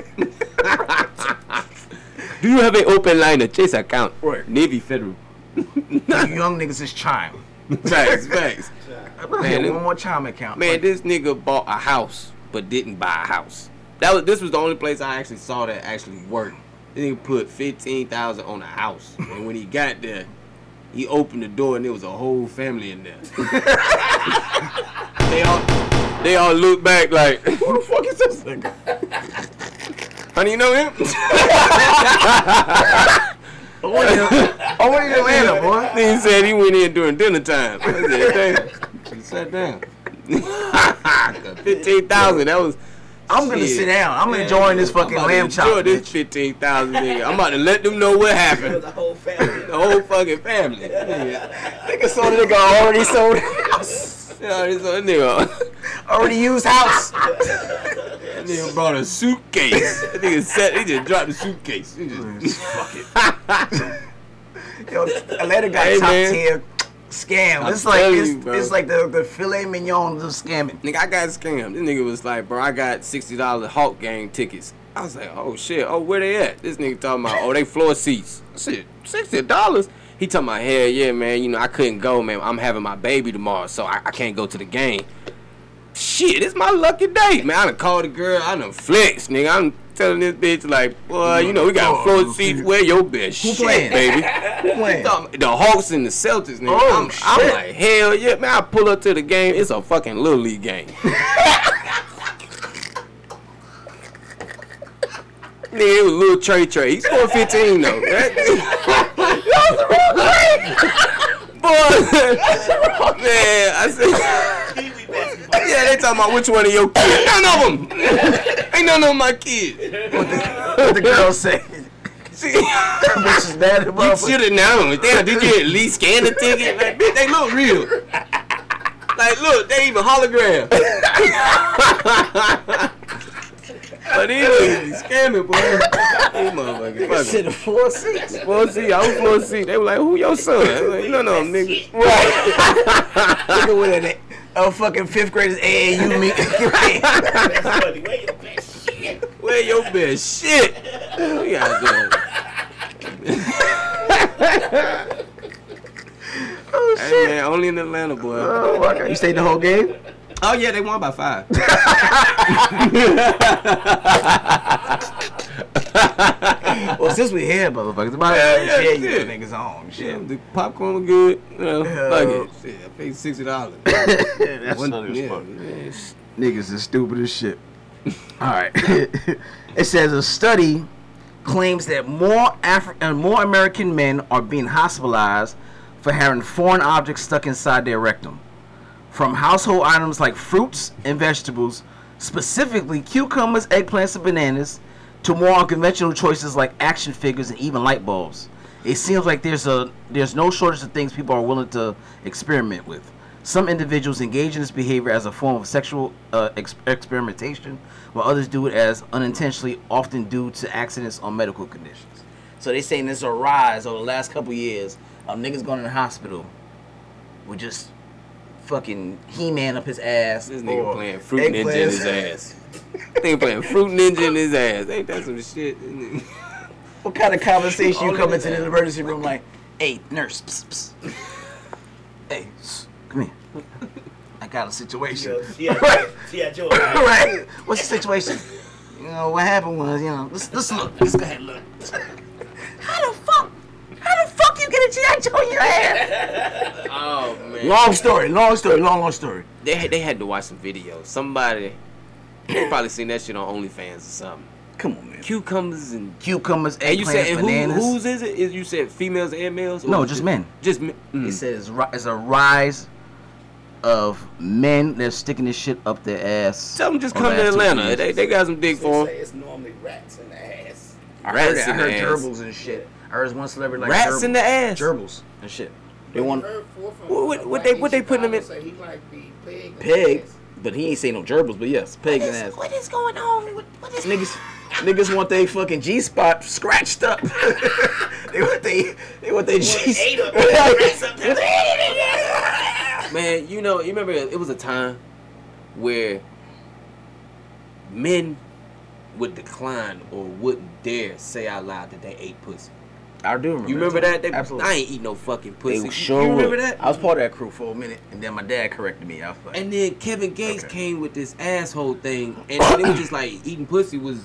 Do you have an open line of Chase account? Right. Navy Federal. Young niggas is chime. Facts, facts. Man, Man, one more chime account. Man, this nigga bought a house but didn't buy a house. That was this was the only place I actually saw that actually worked. This nigga put fifteen thousand on a house, and when he got there, he opened the door and there was a whole family in there. they all they all looked back like, who the fuck is this nigga? honey, you know him? I want you- I want you Atlanta, boy. Then he said he went in during dinner time. I said, "Damn." He sat down. Fifteen thousand. That was. I'm gonna Shit. sit down. I'm enjoying this fucking I'm about to lamb enjoy chop. this bitch. fifteen thousand nigga. I'm about to let them know what happened. the whole family. The whole fucking family. Yeah, Nigga sold it. nigga already sold this other nigga. Already used house. That nigga brought a suitcase. That nigga said he just dropped the suitcase. He just Fuck it. Yo, Atlanta got Hey, top man. tier scam. I'm It's like it's, you, it's like the, the filet mignon of scamming. Nigga, I got scammed. This nigga was like, bro, I got sixty dollars Hawk gang tickets. I was like, oh shit, oh where they at? This nigga talking about, oh they floor seats. Said, sixty dollars? He talking about, hell yeah, man. You know I couldn't go, man. I'm having my baby tomorrow, so I, I can't go to the game. Shit, it's my lucky day, man. I done called the girl, I done flex, nigga. I'm telling this bitch like, boy, you know we got floor seats. Wear your best Who shit, playing? baby. Who playing? The Hawks and the Celtics, nigga. Oh, I'm, I'm like, hell yeah, man. I pull up to the game. It's a fucking little league game. Nigga, it was little Trey Trey. He scored 15 though that was the wrong Boy, man, I said, Yeah, they talking about which one of your kids. None of them. Ain't none of my kids. What the girl say? See, That bitch is mad at you should have known. Damn, did you at least scan the ticket? Like, bitch, they look real. Like, look, they even hologram. but these niggas be scamming, boy. These motherfuckers. fuck 'em. Shit, the floor seats. Floor seat, I was floor seat. They were like, who your son? I was like, you don't know them niggas. Nigga with a, a fucking fifth graders AAU meet. That's funny. Where your best shit? Where your best shit? We out there. oh Hey man, only in Atlanta, boy. Oh, my God. You stayed the whole game? Oh yeah, they won by five. Well, since we here, motherfuckers, about Yeah, yeah, share you shit. niggas on. Yeah, Shit. the popcorn was good. You know, Yeah. fuck it. Shit, I paid sixty dollars. That's One, funny yeah, yeah, Niggas is stupid as shit. All right. it says a study claims that more Afri- uh, more American men are being hospitalized for having foreign objects stuck inside their rectum. From household items like fruits and vegetables, specifically cucumbers, eggplants, and bananas, to more unconventional choices like action figures and even light bulbs. It seems like there's a there's no shortage of things people are willing to experiment with. Some individuals engage in this behavior as a form of sexual uh, ex- experimentation, while others do it as unintentionally, often due to accidents or medical conditions. So they saying there's a rise over the last couple years of niggas going to the hospital with just fucking He-Man up his ass. This nigga playing Fruit Ninja in his ass. nigga playing Fruit Ninja in his ass. Ain't that some shit? What kind of conversation you All come into the emergency room like, hey, nurse, psst, psst. hey, psst, come here. I got a situation. Yeah, right, yeah, Joe. right. What's the situation? You know, what happened was, you know, let's, let's look. Let's go ahead and look. How the fuck? How the fuck you get a G.I. Joe in your hand? oh man. Long story, long story, long, long story. They had, they had to watch some videos. Somebody they probably seen that shit on OnlyFans or something. Come on, man. Cucumbers and Cucumbers, and you said eggplants, and who, bananas. whose is it? Is you said females and males? No, is just it- men. Just men. It Mm. says it's a rise of men that's sticking this shit up their ass. Tell them just come to Atlanta. They, they got some dick They for say 'em. it's normally rats in the ass. I Rats heard, it. I in the heard ass. gerbils and shit. I heard one celebrity like Rats gerbils. in the ass. Gerbils and shit. They want heard four from What- what- what they- what they putting them in- Chicago Say he like the pig. pig, but he ain't say no gerbils. But yes, pig and ass. What is going on? What, what is Niggas, niggas want they fucking G spot scratched up. they want they, they want they G. ate up. Rats up there. Man, you know, you remember it was a time where men would decline or wouldn't dare say out loud that they ate pussy. I do remember. You remember that? They, Absolutely. I ain't eat no fucking pussy. They You- sure you remember would. that? I was part of that crew for a minute, and then my dad corrected me. I was like, And then Kevin Gates Okay. came with this asshole thing, and it was just like eating pussy was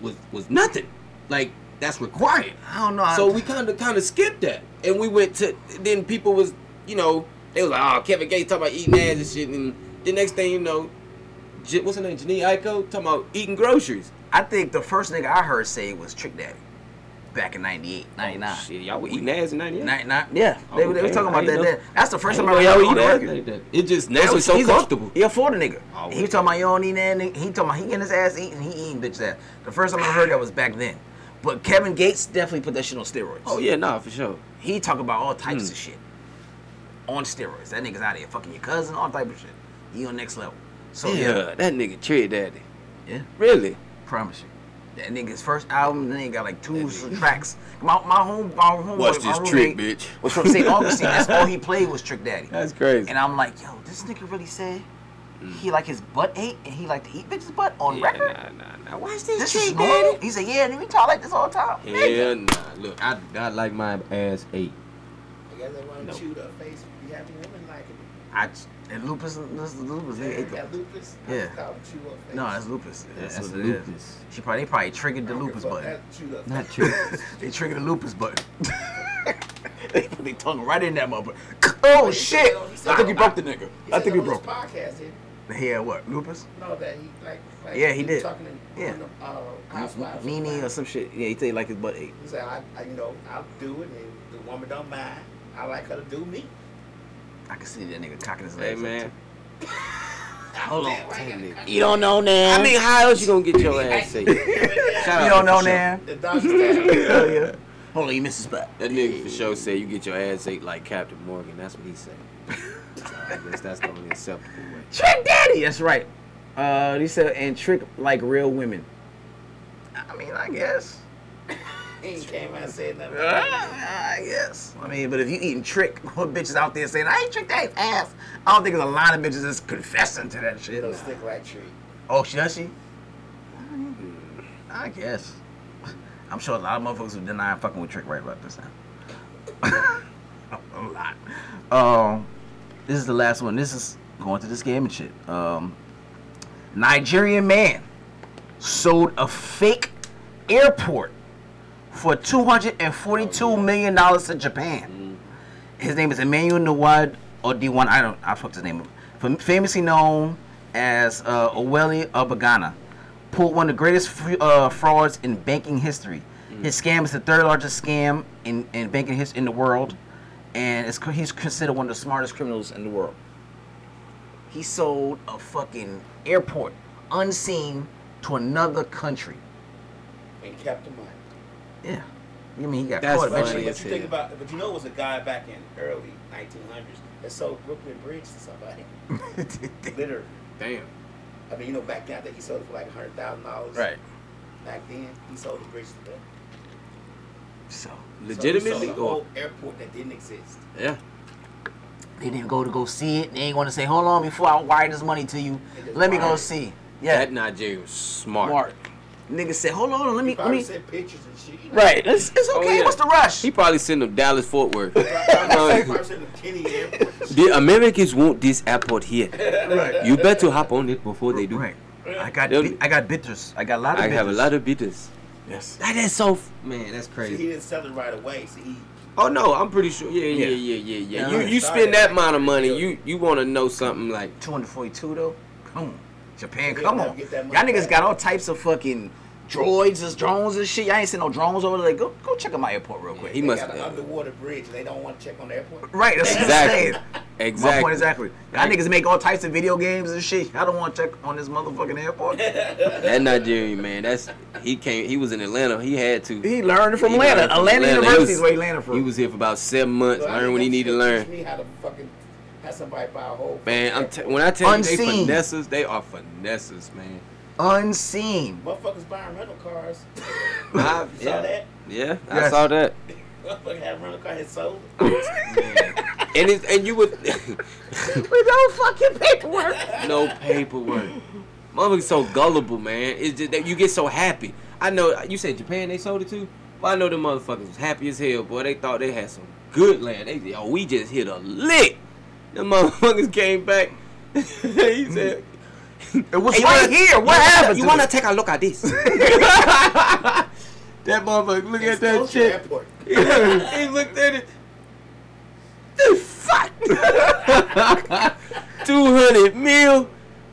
was was nothing. Like that's required. I don't know. So we kind of kind of skipped that, and we went to. Then people was, you know, they was like, oh, Kevin Gates talking about eating ass and shit, and the next thing you know, what's her name, Jhené Aiko talking about eating groceries. I think the first nigga I heard say was Trick Daddy, back in 98, 99. Oh, shit, y'all were eating ass in '98. 99, yeah, they, were- they were talking about that didn't know. then. That's the first I time I heard know it y'all on the eat ass record. that. It just now it's so he's a- comfortable. he a Florida nigga. Oh, he was talking about you don't eat that nigga. He talking about he getting his ass eaten. He eating bitch ass. The first time I heard that was back then. But Kevin Gates definitely put that shit on steroids. Oh yeah, nah, for sure. He talk about all types Hmm. of shit on steroids. That nigga's out here fucking your cousin, all type of shit. He on next level. So yeah, yeah, that nigga Trick Daddy. yeah, Really? promise you. That nigga's first album, then he got like two tracks. My my home, my home. Watch my this trick, bitch. Was from St. Augustine. That's all he played was Trick Daddy. That's crazy. And I'm like, yo, this nigga really said mm. he like his butt ate and he like to eat bitches' butt on yeah, record? nah, nah, nah. Watch this, This Trick is normal? Daddy. He said, yeah, and we talk like this all the time. Nigga. Yeah, nah. Look, I, I like my ass ate. I guess they want No. to chew the face. You have women like it. I and lupus, this is lupus. They ate the, That lupus. Yeah. just call it chew up no, that's lupus. That's, that's what it is. lupus. She probably they probably triggered the lupus give button. up Not face. true. they triggered the lupus button. they put their tongue right in that motherfucker. Oh He said- shit! he I think he broke the nigga. He I think he broke. podcast, did He had what? Lupus? know that he like. like Yeah, he was did. Talking in, Yeah. on the, uh, Housewives. Nene or some shit. Yeah, he said he like his butt ate. He said, I, I, you know, I'll do it, and the woman don't mind. I like her to do me. I can see that nigga cocking his Hey legs. up, man. Hold on. You don't know now. I mean, how else you gonna get your ass ate? Shout You out don't know for sure. now. The dog style. Hell yeah. Hold on, you missed a spot. That nigga for sure said you get your ass ate like Captain Morgan. That's what he said. So I guess that's the only acceptable way. Trick Daddy. That's right. Uh, he said, and trick like real women. I mean, I guess. He came out and said nothing. Uh, I guess. I mean, but if you eating trick, what bitches out there saying, I ain't trick that ass. I don't think there's a lot of bitches that's confessing to that It shit. don't stick like tree. Oh, she does she? I guess. I'm sure a lot of motherfuckers who deny fucking with trick right about this time. a lot. Um, this is the last one. This is going to this game and shit. Um, Nigerian man sold a fake airport for two hundred and forty-two million dollars to Japan. His name is Emmanuel Nawad Odiwan. I don't. I fucked his name up. Fam- Famously known as uh, Oweli Obagana, pulled one of the greatest uh, frauds in banking history. His scam is the third largest scam in, in banking history in the world, and it's, he's considered one of the smartest criminals in the world. He sold a fucking airport unseen to another country. And kept money. Yeah, I mean he got That's caught funny eventually. But as you think hell. about, but you know, it was a guy back in early 1900s that sold Brooklyn Bridge to somebody. Literally. Damn. I mean, you know, back then that he sold it for like hundred thousand dollars. right. Back then, he sold the bridge to them. So So he Legitimately sold a or whole airport that didn't exist. yeah. they didn't go to go see it. They ain't going to say, "Hold on, before I wire this money to you, let me go see." Yeah, That Nigeria was smart. smart. Nigga said, "Hold on, let me, let me." sent pictures and shit. Right, it's, it's Oh, okay. yeah. What's the rush? He probably sent them Dallas Fort Worth. He probably sent them Kenny Airport. and shit. the Americans want this airport here. right. You better hop on it before they do. Right. I got bi- I got bitters. I got a lot of I bitters. have a lot of bitters. yes. That is so f- man. That's See, crazy. he didn't sell it right away. See, he, Oh no, I'm pretty sure. Yeah, yeah, Yeah. yeah, yeah, yeah. Yeah, You you spend that like amount of money, you you want to know something like 242 though. Come on, Japan. Come on. Y'all niggas got all types of fucking droids and drones and shit. Y'all ain't seen no drones over there. Go go check out my airport real quick. He they must- got an uh, underwater bridge. They don't want to check on the airport. Right. That's Exactly. what I'm saying. My exactly. point exactly. Y'all niggas make all types of video games and shit. I don't want to check on this motherfucking airport. That Nigerian man, that's he came. He was in Atlanta. He had to. he learned from He Atlanta. learned from Atlanta, Atlanta. University was- is where he landed from. He was here for about seven months. But I Learn mean, what he needed to learn. Teach me how to fucking have somebody buy a whole. Man, I'm fucking t- when I tell you they finesses, they are finesses, man. Unseen. Motherfuckers buying rental cars. I- You saw that? Yeah, I saw that. Motherfucker had rental car his sold. And it, and you would With no fucking paperwork. no paperwork. Motherfuckers so gullible, man. It's just that you get so happy. I know you said Japan they sold it to. Well, I know the motherfuckers was happy as hell, boy. They thought they had some good land. They said, oh, we just hit a lick. The motherfuckers came back. he said, It was "Hey, right wanna- here. What wanna- happened? You want to take a look at this? that motherfucker, look at that Exposure shit. Airport. he looked at it. The fuck? 200 mil?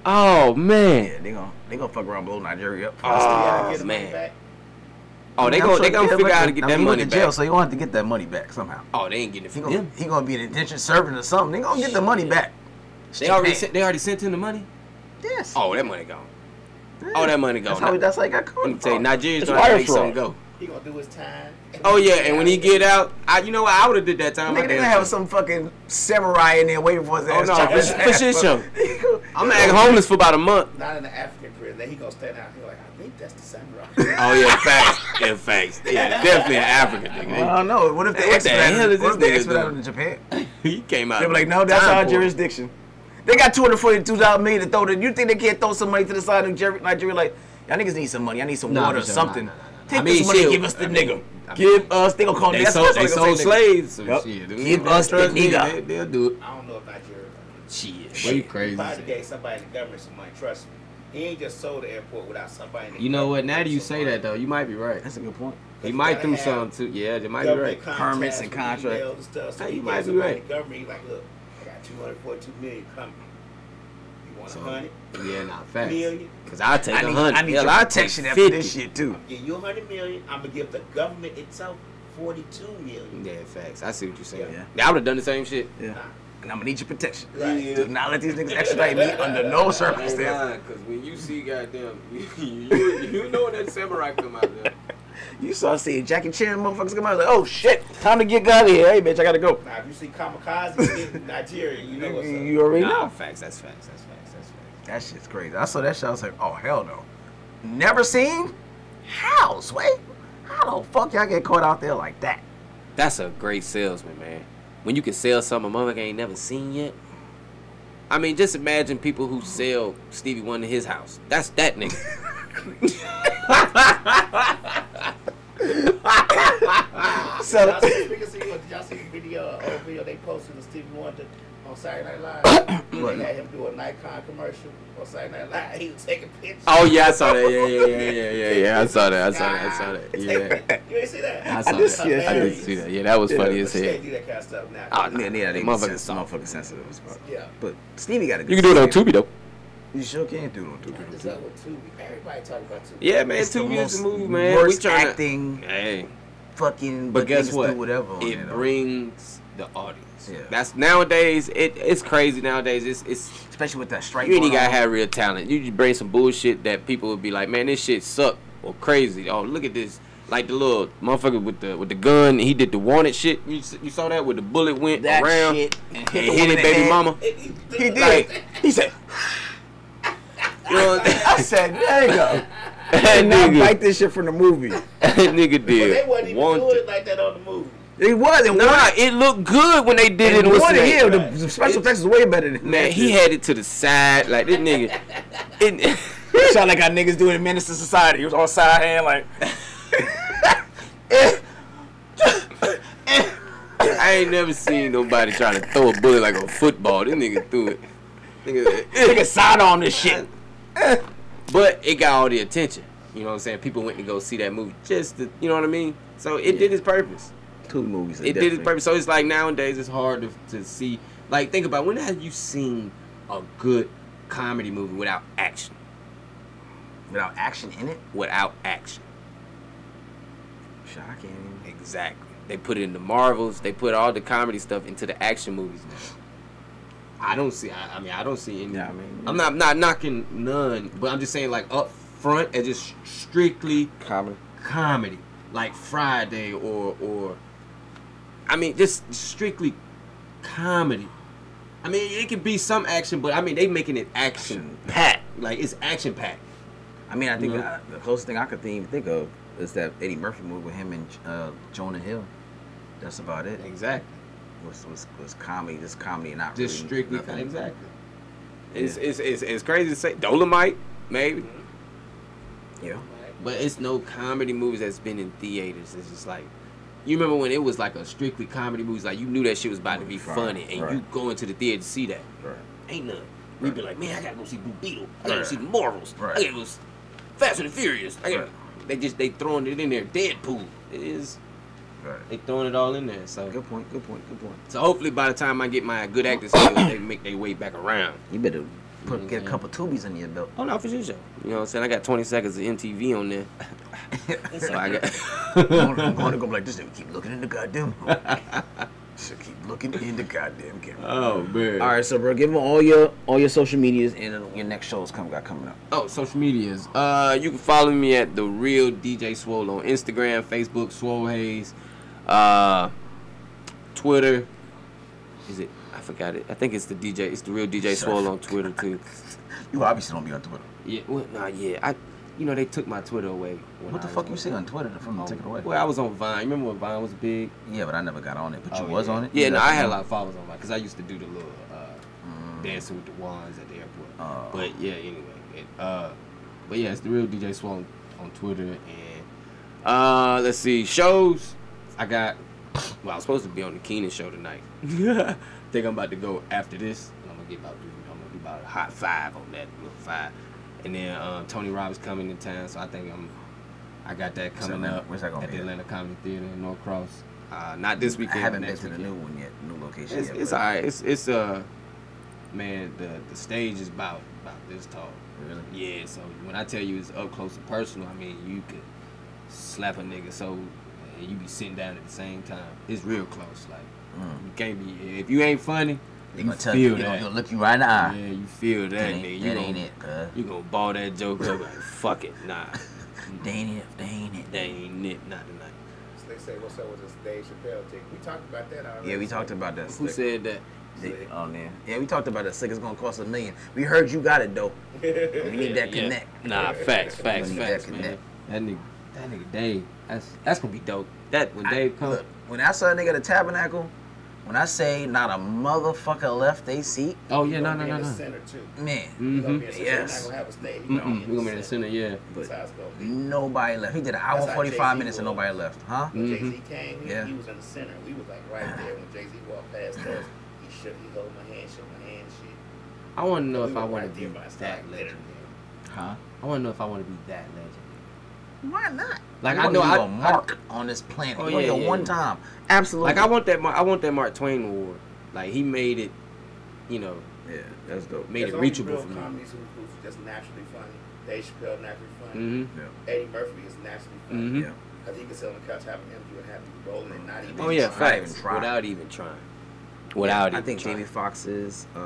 Oh, man. Yeah, they gonna they gonna fuck around blow Nigeria up. You gotta Oh, get ah, the money man. Oh, they gonna sure they gonna figure out how to get I that money went jail, back. so you gonna have to get that money back somehow. Oh, they ain't getting it He gonna them. he gonna be in detention serving or something. They gonna get the money back. They already sent, they already sent him the money. Yes. Oh, that money gone. Oh, that money That's gone. how that's how he got caught. Let me tell you, Nigerians It's know how to make fraud. something go. He gonna do his time. Oh yeah, and when he get out, I you know what? I would have did that time. Nigga, they gonna have some fucking samurai in there waiting for his oh, ass. Oh no, for, his for shit show. I'm gonna act homeless for about a month. Not in the African prison. Then he gonna stand out. He like, I think that's the samurai. Oh yeah, facts. Yeah, facts. Yeah, definitely an African thing. I don't know. What if they the hell expedited? is What if this they nigga expedited doing? to Japan? He came out. They be like, no, that's our jurisdiction. They got two hundred forty-two thousand million to throw. To, you think they can't throw some money to the side of Nigeria? Nigeria like, y'all niggas need some money. I need some Nah, water or sure. something. Nah, nah. Take I mean, this money, shit, give us the I nigga. mean, I give us. They gonna call They me. That's sold, they what gonna sold slaves. So Yep. shit, them Give us the trust me, nigga. They, they'll do it. I don't know if Nigeria. Shit, boy, you crazy. Probably as hell. gave somebody in the government some money. Trust me. He ain't just sold the airport without somebody. In the You know what? Now that you say that though, you might be right. That's a good point. He might do have something too. Yeah, they might be right. Permits and with contract. emails and stuff. So Hey, he you might be right. government. Like, look, I got 242 million coming. You want a hundred Yeah, nah, facts. million? Cause I take I a need, hundred. I need Hell, your I take protection after 50. this shit too. I'm give you a hundred million. I'm gonna give the government itself 42 million. Yeah, facts. I see what you're saying. Yeah. Yeah, I would have done the same shit. Yeah. Nah, and I'm gonna need your protection. Right. Do not let these niggas extradite me under no circumstances. Because when you see goddamn, you, you, you know when that samurai come out there. You saw see Jackie Chan motherfuckers come out like, oh shit, time to get out of here. Hey bitch, I gotta go. Now, if you see kamikaze in Nigeria, you know what's up. You already Nah, know. facts. That's facts. That's facts. That's facts. That shit's crazy. I saw that shit. I was like, oh hell no. Never seen? How, Sway? How the fuck y'all get caught out there like that? That's a great salesman, man. When you can sell something a motherfucker ain't never seen yet. I mean, just imagine people who sell Stevie Wonder his house. That's that nigga. So speaking of Stevie did y'all see the video, uh, old video they posted of Stevie Wonder on Saturday Night Live? What? they had him do a Nikon commercial on Saturday Night Live. He was taking pictures. oh yeah, I saw that. Yeah, yeah, yeah, yeah, yeah, yeah. I saw that. I saw that. I saw that. Yeah. You ain't see that? I saw did that. see that I did see that. Yeah, that was funny as But they hell. do that kind of stuff now. Oh, yeah, yeah, they Motherfucker motherfuckers, soft. motherfucking sensitive as fuck. Yeah. But Stevie got a good You can do it on. Tubi though. You sure can't do it on up with Tubi. Everybody talking about Tubi. Yeah, man. It's Tubi is the move, man. Worst we acting, Hey, fucking. but guess what? Do whatever. it brings the audience. Yeah. That's nowadays. It it's crazy nowadays. It's it's especially with that strike. you ain't gotta have real talent. You just bring some bullshit that people would be like, man, this shit suck or crazy. Oh, look at this. Like the little motherfucker with the with the gun. He did the wanted shit. You, you saw that where the bullet went that around shit and hit, hit the woman his in baby head. mama. He did. Like- he said, You know what I said, there you go. that And not nigga, bite this shit from the movie. that nigga But they wasn't even Wanted. doing it like that on the movie. It was. It Nah, was. it looked good when they did it. It What's was. the Yeah, name? the, the special effects is way better than Man, that he had it to the side like this nigga. It, It sounded like how niggas do it in Menace to Society. He was on side hand like. I ain't never seen nobody trying to throw a bullet like a football. This nigga threw it. Nigga, Nigga side on this shit. But it got all the attention. You know what I'm saying? People went to go see that movie just to, you know what I mean? So it did its purpose. Two movies. It did its purpose. So it's like nowadays it's hard to, to see. Like, think about when have you seen a good comedy movie without action? Without action in it? Without action. Shit, I can't even. Exactly. They put it in the Marvels. They put all the comedy stuff into the action movies now. I don't see. I, I mean, I don't see any. Yeah, I mean, I'm not not knocking none, but I'm just saying like up front and just strictly Comedy. comedy, like Friday or or. I mean, just strictly comedy. I mean, it could be some action, but I mean, they making it action packed. Like it's action packed. I mean, I think Mhm. uh, the closest thing I could even think of is that Eddie Murphy movie with him and uh, Jonah Hill. That's about it. Exactly. Was was, was comedy? This comedy, not Just really strictly nothing. exactly. It's, it's it's it's crazy to say Dolomite maybe, mm-hmm. Yeah. but it's no comedy movies that's been in theaters. It's just like you remember when it was like a strictly comedy movies, like you knew that shit was about to be Right, funny, and right. you go into the theater to see that. Right. Ain't none. We'd be like, man, I gotta go see Blue Beetle. I gotta Right. go see the Marvels. Right. I gotta go s- Fast and the Furious. I gotta, Right. They just they throwing it in there. Deadpool. It is. Right. They throwing it all in there. So Good point. Good point. Good point. so hopefully by the time I get my good acting skills, they make their way back around. You better put get a couple tubies in your belt. Oh no, for sure. You know what I'm saying? I got 20 seconds of MTV on there. so I got. I'm gonna, go like this nigga keep looking in the goddamn. Should keep looking in the goddamn camera. oh man. All right, so bro, give them all your all your social medias and your next shows come got coming up. Oh, social medias. Uh, you can follow me at the real DJ Swole on Instagram, Facebook, Swole Hayes, uh, Twitter. Is it? I forgot it. I think it's the DJ. It's the real DJ Swole on Twitter too. You obviously don't be on Twitter. Yeah. Well, nah. Yeah. I. You know they took my Twitter away. when What the I fuck you say on Twitter from the take it away? Well, I was on Vine. Remember when Vine was big? Yeah, but I never got on it. But you Oh, was on it. Yeah, You no, I had a lot of followers on Vine because I used to do the little uh, Mm. dancing with the wands at the airport. Oh. But yeah, anyway, it, uh, but yeah, it's the real DJ Swole on Twitter and uh, let's see shows. I got. Well, I was supposed to be on the Keenen show tonight. I think I'm about to go after this. And I'm gonna get about I'm gonna do about a hot five on that little five, and then um, Tony Roberts coming in town, so I think I'm. I got that coming Atlanta- up where's that gonna at be the at? Atlanta Comedy Theater in Norcross. Uh, not this weekend. I weekend. haven't been next to the new one yet, new location It's, yet. it's alright. It's it's uh man, the the stage is about about this tall. Really? Yeah, so when I tell you it's up close and personal, I mean you could slap a nigga so and you be sitting down at the same time. It's real close. Like Mm. you can't be if you ain't funny, They You gonna tell you, feel they gonna, that. they'll look you right in the eye. Yeah, you feel that, that ain't, nigga. You that gonna, ain't it, cuz. You gonna ball that joke up like, fuck it, nah. They ain't it, they ain't it. That ain't it, not tonight. So they say, what's up with this Dave Chappelle thing? We talked about that already. Yeah, we talked about that. Who Slick. said that? They- Oh man, yeah, we talked about that. Slick is gonna cost a million. We heard you got it though. We need that Yeah, connect. Nah, facts, facts, We need facts, that man. connect. That nigga, that nigga Dave, that's that's gonna be dope. That when I- Dave comes, look, when I saw a nigga at the tabernacle, when I say not a motherfucker left they seat, oh yeah, no, no, no, no. center too. man, You're gonna be Mm-hmm. in the center. Yes. Gonna. We gonna be in the center, yeah. That's how it's gonna be. nobody left. He did an hour forty five Jay-Z minutes and nobody left, huh? When Mhm. Jay Z came, he, Yeah. he was in the center. We was like right there when Jay Z walked past us. He shook, he held my hand, shook my hand, shit. I want to know if I want to be there by his that side, legendary. Huh? I want to know if I want to be that legendary. Why not? Like, You I wanna know leave I- a mark on this planet. Oh, yeah, yeah, one yeah. time. Absolutely. Like I want that, Mar- I want that Mark Twain award. Like he made it, you know, Yeah, that's dope. made There's it reachable real for me. comedies who, who's just naturally funny. Dave Chappelle naturally funny. Mm-hmm. Yeah. Eddie Murphy is naturally funny. Mm-hmm. Yeah. Cause he can sit on the couch having empty and happy rolling and not even. Oh yeah, Not even facts. try. Without even trying. Without even I think trying. Jamie Foxx is. Uh,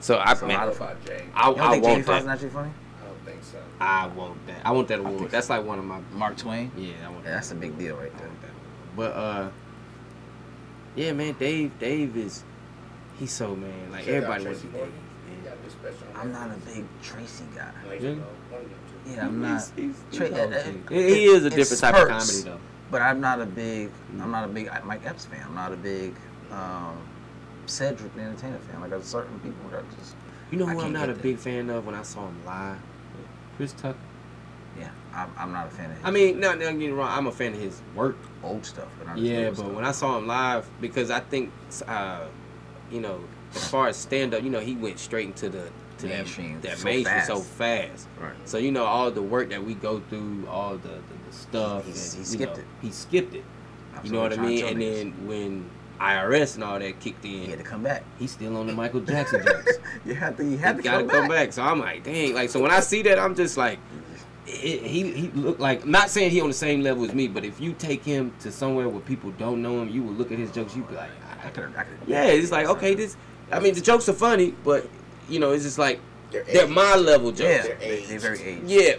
So I, So man, I don't about Jay. I, you don't I think Jamie want Foxx is that. actually funny? I think so. I want that. I want that award. think That's like one of my. Mark Twain. Yeah, I want Yeah, that. that's a big deal right I there. want that. But uh, yeah, man, Dave, Dave is, he's so man. Like Check everybody wants to Tracy be Dave. Morgan. He got a new special on I'm not a big Tracy guy. Like, Yeah. you know, one of them two. Yeah, I'm not. He's, he's, Tra- he's uh, okay. he, he is a different type of comedy though. But I'm not a big. I'm not a big Mike Epps fan. I'm not a big um, Cedric the Entertainer fan. Like there's certain people that just. You know who I'm can't a that. big fan of when I saw him live? Chris Tucker. Yeah, I'm, I'm not a fan of his I mean, no, no, don't get me wrong. I'm a fan of his work. old stuff. But not Yeah, but stuff. when I saw him live, because I think, uh, you know, as far as stand up, you know, he went straight into the to Mainstream that, that so mainstream fast. so fast. Right. So you know, all the work that we go through, all the the, the stuff, He- he- he skipped know, it. He skipped it. You know what I mean? tell And then when IRS and all that kicked in. he had to come back. he's still on the Michael Jackson jokes. You had to. You had he to gotta come, come back. back. So I'm like, dang. Like, so when I see that, I'm just like, it, he he look like. Not saying he on the same level as me, but if you take him to somewhere where people don't know him, you will look at his jokes. You'd be like, ah, I could. I could. yeah, it's like okay, this. I mean, the jokes are funny, but you know, it's just like They're they're my level jokes. Yeah, They're they, aged. they very aged. Yeah,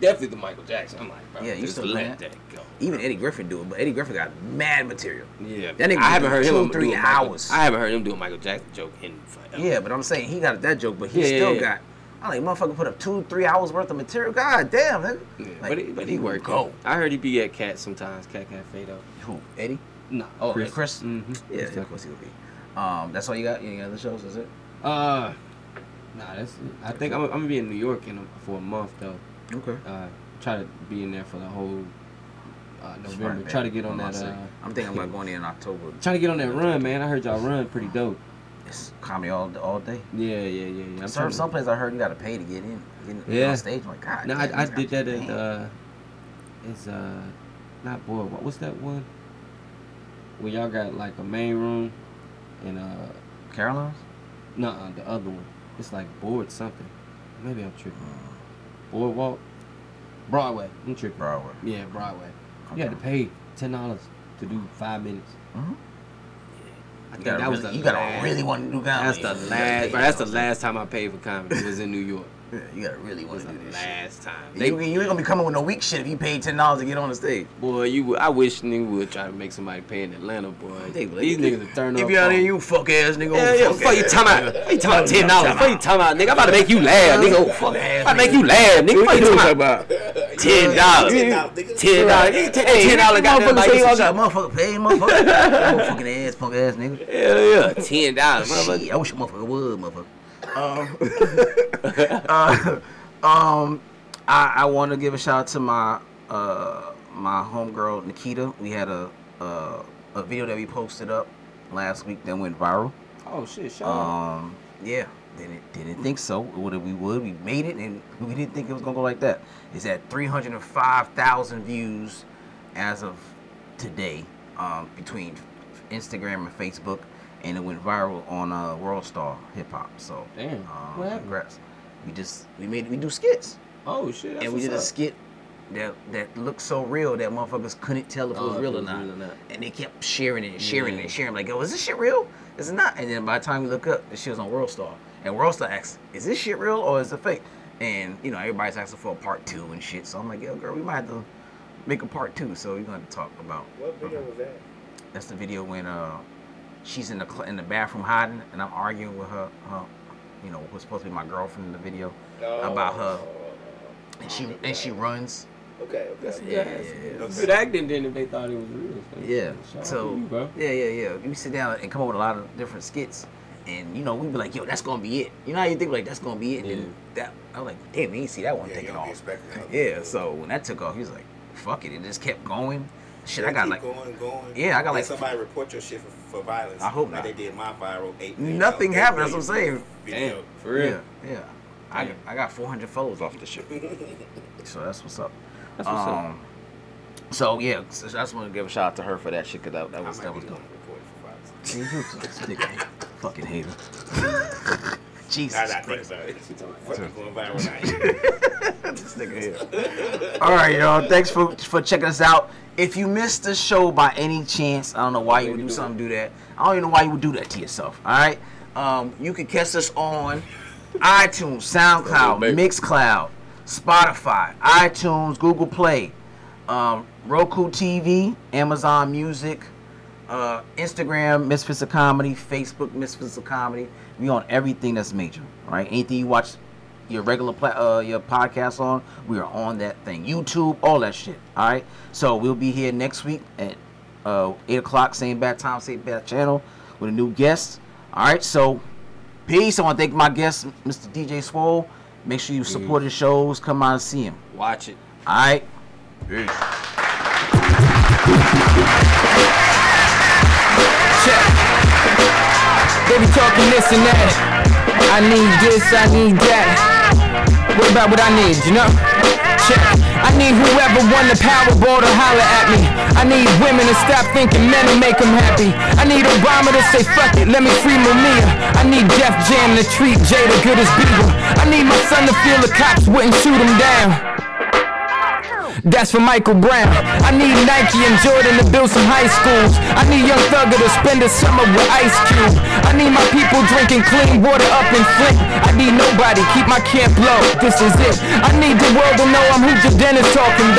definitely the Michael Jackson. I'm like, bro, Yeah, you just let that? that go. Even Eddie Griffin do it, but Eddie Griffin got mad material. Yeah, That nigga I haven't heard him three a Michael- hours. I haven't heard him do a Michael Jackson joke in forever. Yeah, but I'm saying he got that joke, but he Yeah, still yeah, yeah. got. I'm like, motherfucker, put up two, three hours worth of material. God damn, nigga. Yeah, Like, but he, but he would worked. Go. I heard he be at Cat sometimes. Cat Cafe though. Who? Eddie? No, Oh, Chris. Chris? Mm-hmm. Yeah, of course he would be. Um, that's all you got. Any other shows? Is it? Uh, nah, that's. It. I think I'm, I'm gonna be in New York in a, for a month though. Okay. Uh, try to be in there for the whole uh, November. Try to get on that. Uh, I'm thinking about going in October. try to get on that run, man. I heard y'all run pretty dope. It's comedy all all day. Yeah, yeah, yeah, yeah. I'm Some some places I heard you got to pay to get in. Get, in- Yeah. on stage. I'm like, God. no, I, I did that at uh, it's uh, not boy. What was that one? Where y'all got like a main room, and uh, Caroline's. no, the other one. It's like board something. Maybe I'm tripping. Mm, Boardwalk, Broadway. I'm tripping. Broadway. Yeah, Broadway. You had to pay ten dollars to do five minutes. Mhm. I think that was the you gotta really want to do comedy. That's the last. Bro, that's the know what I'm last time I paid for comedy. It was in New York. Saying? Yeah, you gotta really want to do this. shit. last time. You, They, you ain't gonna be coming with no weak shit if you paid ten dollars to get on the stage. boy, you. I wish nigga would try to make somebody pay in Atlanta, boy. They be like, These niggas are turn up. If you out on- here, you fuck ass nigga. Yeah, oh, yeah. fuck Fuck you ass. talking about? Fuck you talking about ten dollars? Fuck you talking about, nigga? I'm about to make you laugh, nigga. Oh, fuck ass. I'm about to make nigga. you laugh, nigga. Fuck you talking about? about? Ten dollars. Ten dollars. Ten dollars. Nigga, take that ten dollar goddamn Motherfucker say y'all some got motherfucker pay, motherfucker. Fucking ass, punk ass nigga. shit. Hell yeah, ten dollars, motherfucker. I wish a motherfucker would, motherfucker. Um, uh, um, I, I want to give a shout out to my uh my homegirl Nikita. We had a uh, a video that we posted up last week that went viral. Oh shit, shout out. Um, yeah, didn't didn't think so. Would we would we made it, and we didn't think it was gonna go like that. It's at three hundred and five thousand views as of today, um, between Instagram and Facebook, and it went viral on uh, World Star Hip Hop. So, Damn, um, what happened? congrats. We just we made we do skits, Oh shit, that's and we did a skit that that looked so real that motherfuckers couldn't tell if it Oh, was real it or not. real or not. And they kept sharing it and sharing it and sharing. Like, yo, is this shit real? Is it not? And then by the time we look up, the shit was on World Star. And World Star asks, is this shit real or is it fake? And you know, everybody's asking for a part two and shit. So I'm like, yo, girl, we might have to make a part two. So we're gonna talk about. What video was that? That's the video when uh she's in the cl- in the bathroom hiding, and I'm arguing with her, her you know, who's supposed to be my girlfriend in the video, about her, oh. and she and she runs. Okay, okay. Yeah, yeah, yeah. It's good acting then if they thought it was real. Yeah. Shout So you, yeah, yeah, yeah. We sit down and come up with a lot of different skits, and you know we'd be like, yo, that's gonna be it. You know how you think like that's gonna be it, and then that I was like, damn, we ain't see that one Yeah, taking you don't be off. Yeah. So when that took off, he was like, fuck it, it just kept going. Shit, I got keep like going, going. Yeah, I got Let like- somebody report your shit for, for violence. I hope like not. they did my viral eight. million Nothing dollar happened, that's what I'm saying. Video. Damn, for real. yeah, yeah. I, Damn. I got 400 followers off this shit. so that's what's up. That's what's up. um, So yeah, so I just want to give a shout out to her for that shit because that, that was might that be was dope. one reported for violence. See, you just stick it. fucking hater. Jesus Now that Christ. about it, fucking going viral now. this nigga here. All right, y'all. Thanks for for checking us out. If you missed the show by any chance, I don't know why you would do something do that. I don't even know why you would do that to yourself. All right. Um, you can catch us on iTunes, SoundCloud. Mixcloud, Spotify, iTunes, Google Play, um, Roku TV, Amazon Music, uh, Instagram, Misfits of Comedy, Facebook, Misfits of Comedy. We on everything that's major, right? Anything you watch your regular pla- uh, your podcast on, we are on that thing. YouTube, all that shit. All right. So we'll be here next week at uh, eight o'clock, same bad time, same bad channel, with a new guest. All right. So peace. I want to thank my guest, Mr. DJ Swole. Make sure you support his shows. Come out and see him. Watch it. All right. Check. They be talking this and that. I need this, I need that. What about what I need, you know? Check. I need whoever won the Powerball to holler at me. I need women to stop thinking men will make them happy. I need Obama to say fuck it, let me free Mumia. I need Def Jam to treat Jada good as Bieber. I need my son to feel the cops wouldn't shoot him down. That's for Michael Brown. I need Nike and Jordan to build some high schools. I need Young Thugger to spend the summer with Ice Cube. I need my people drinking clean water up in Flint. I need nobody, keep my camp low. This is it. I need the world to know I'm who Jaden is talking about.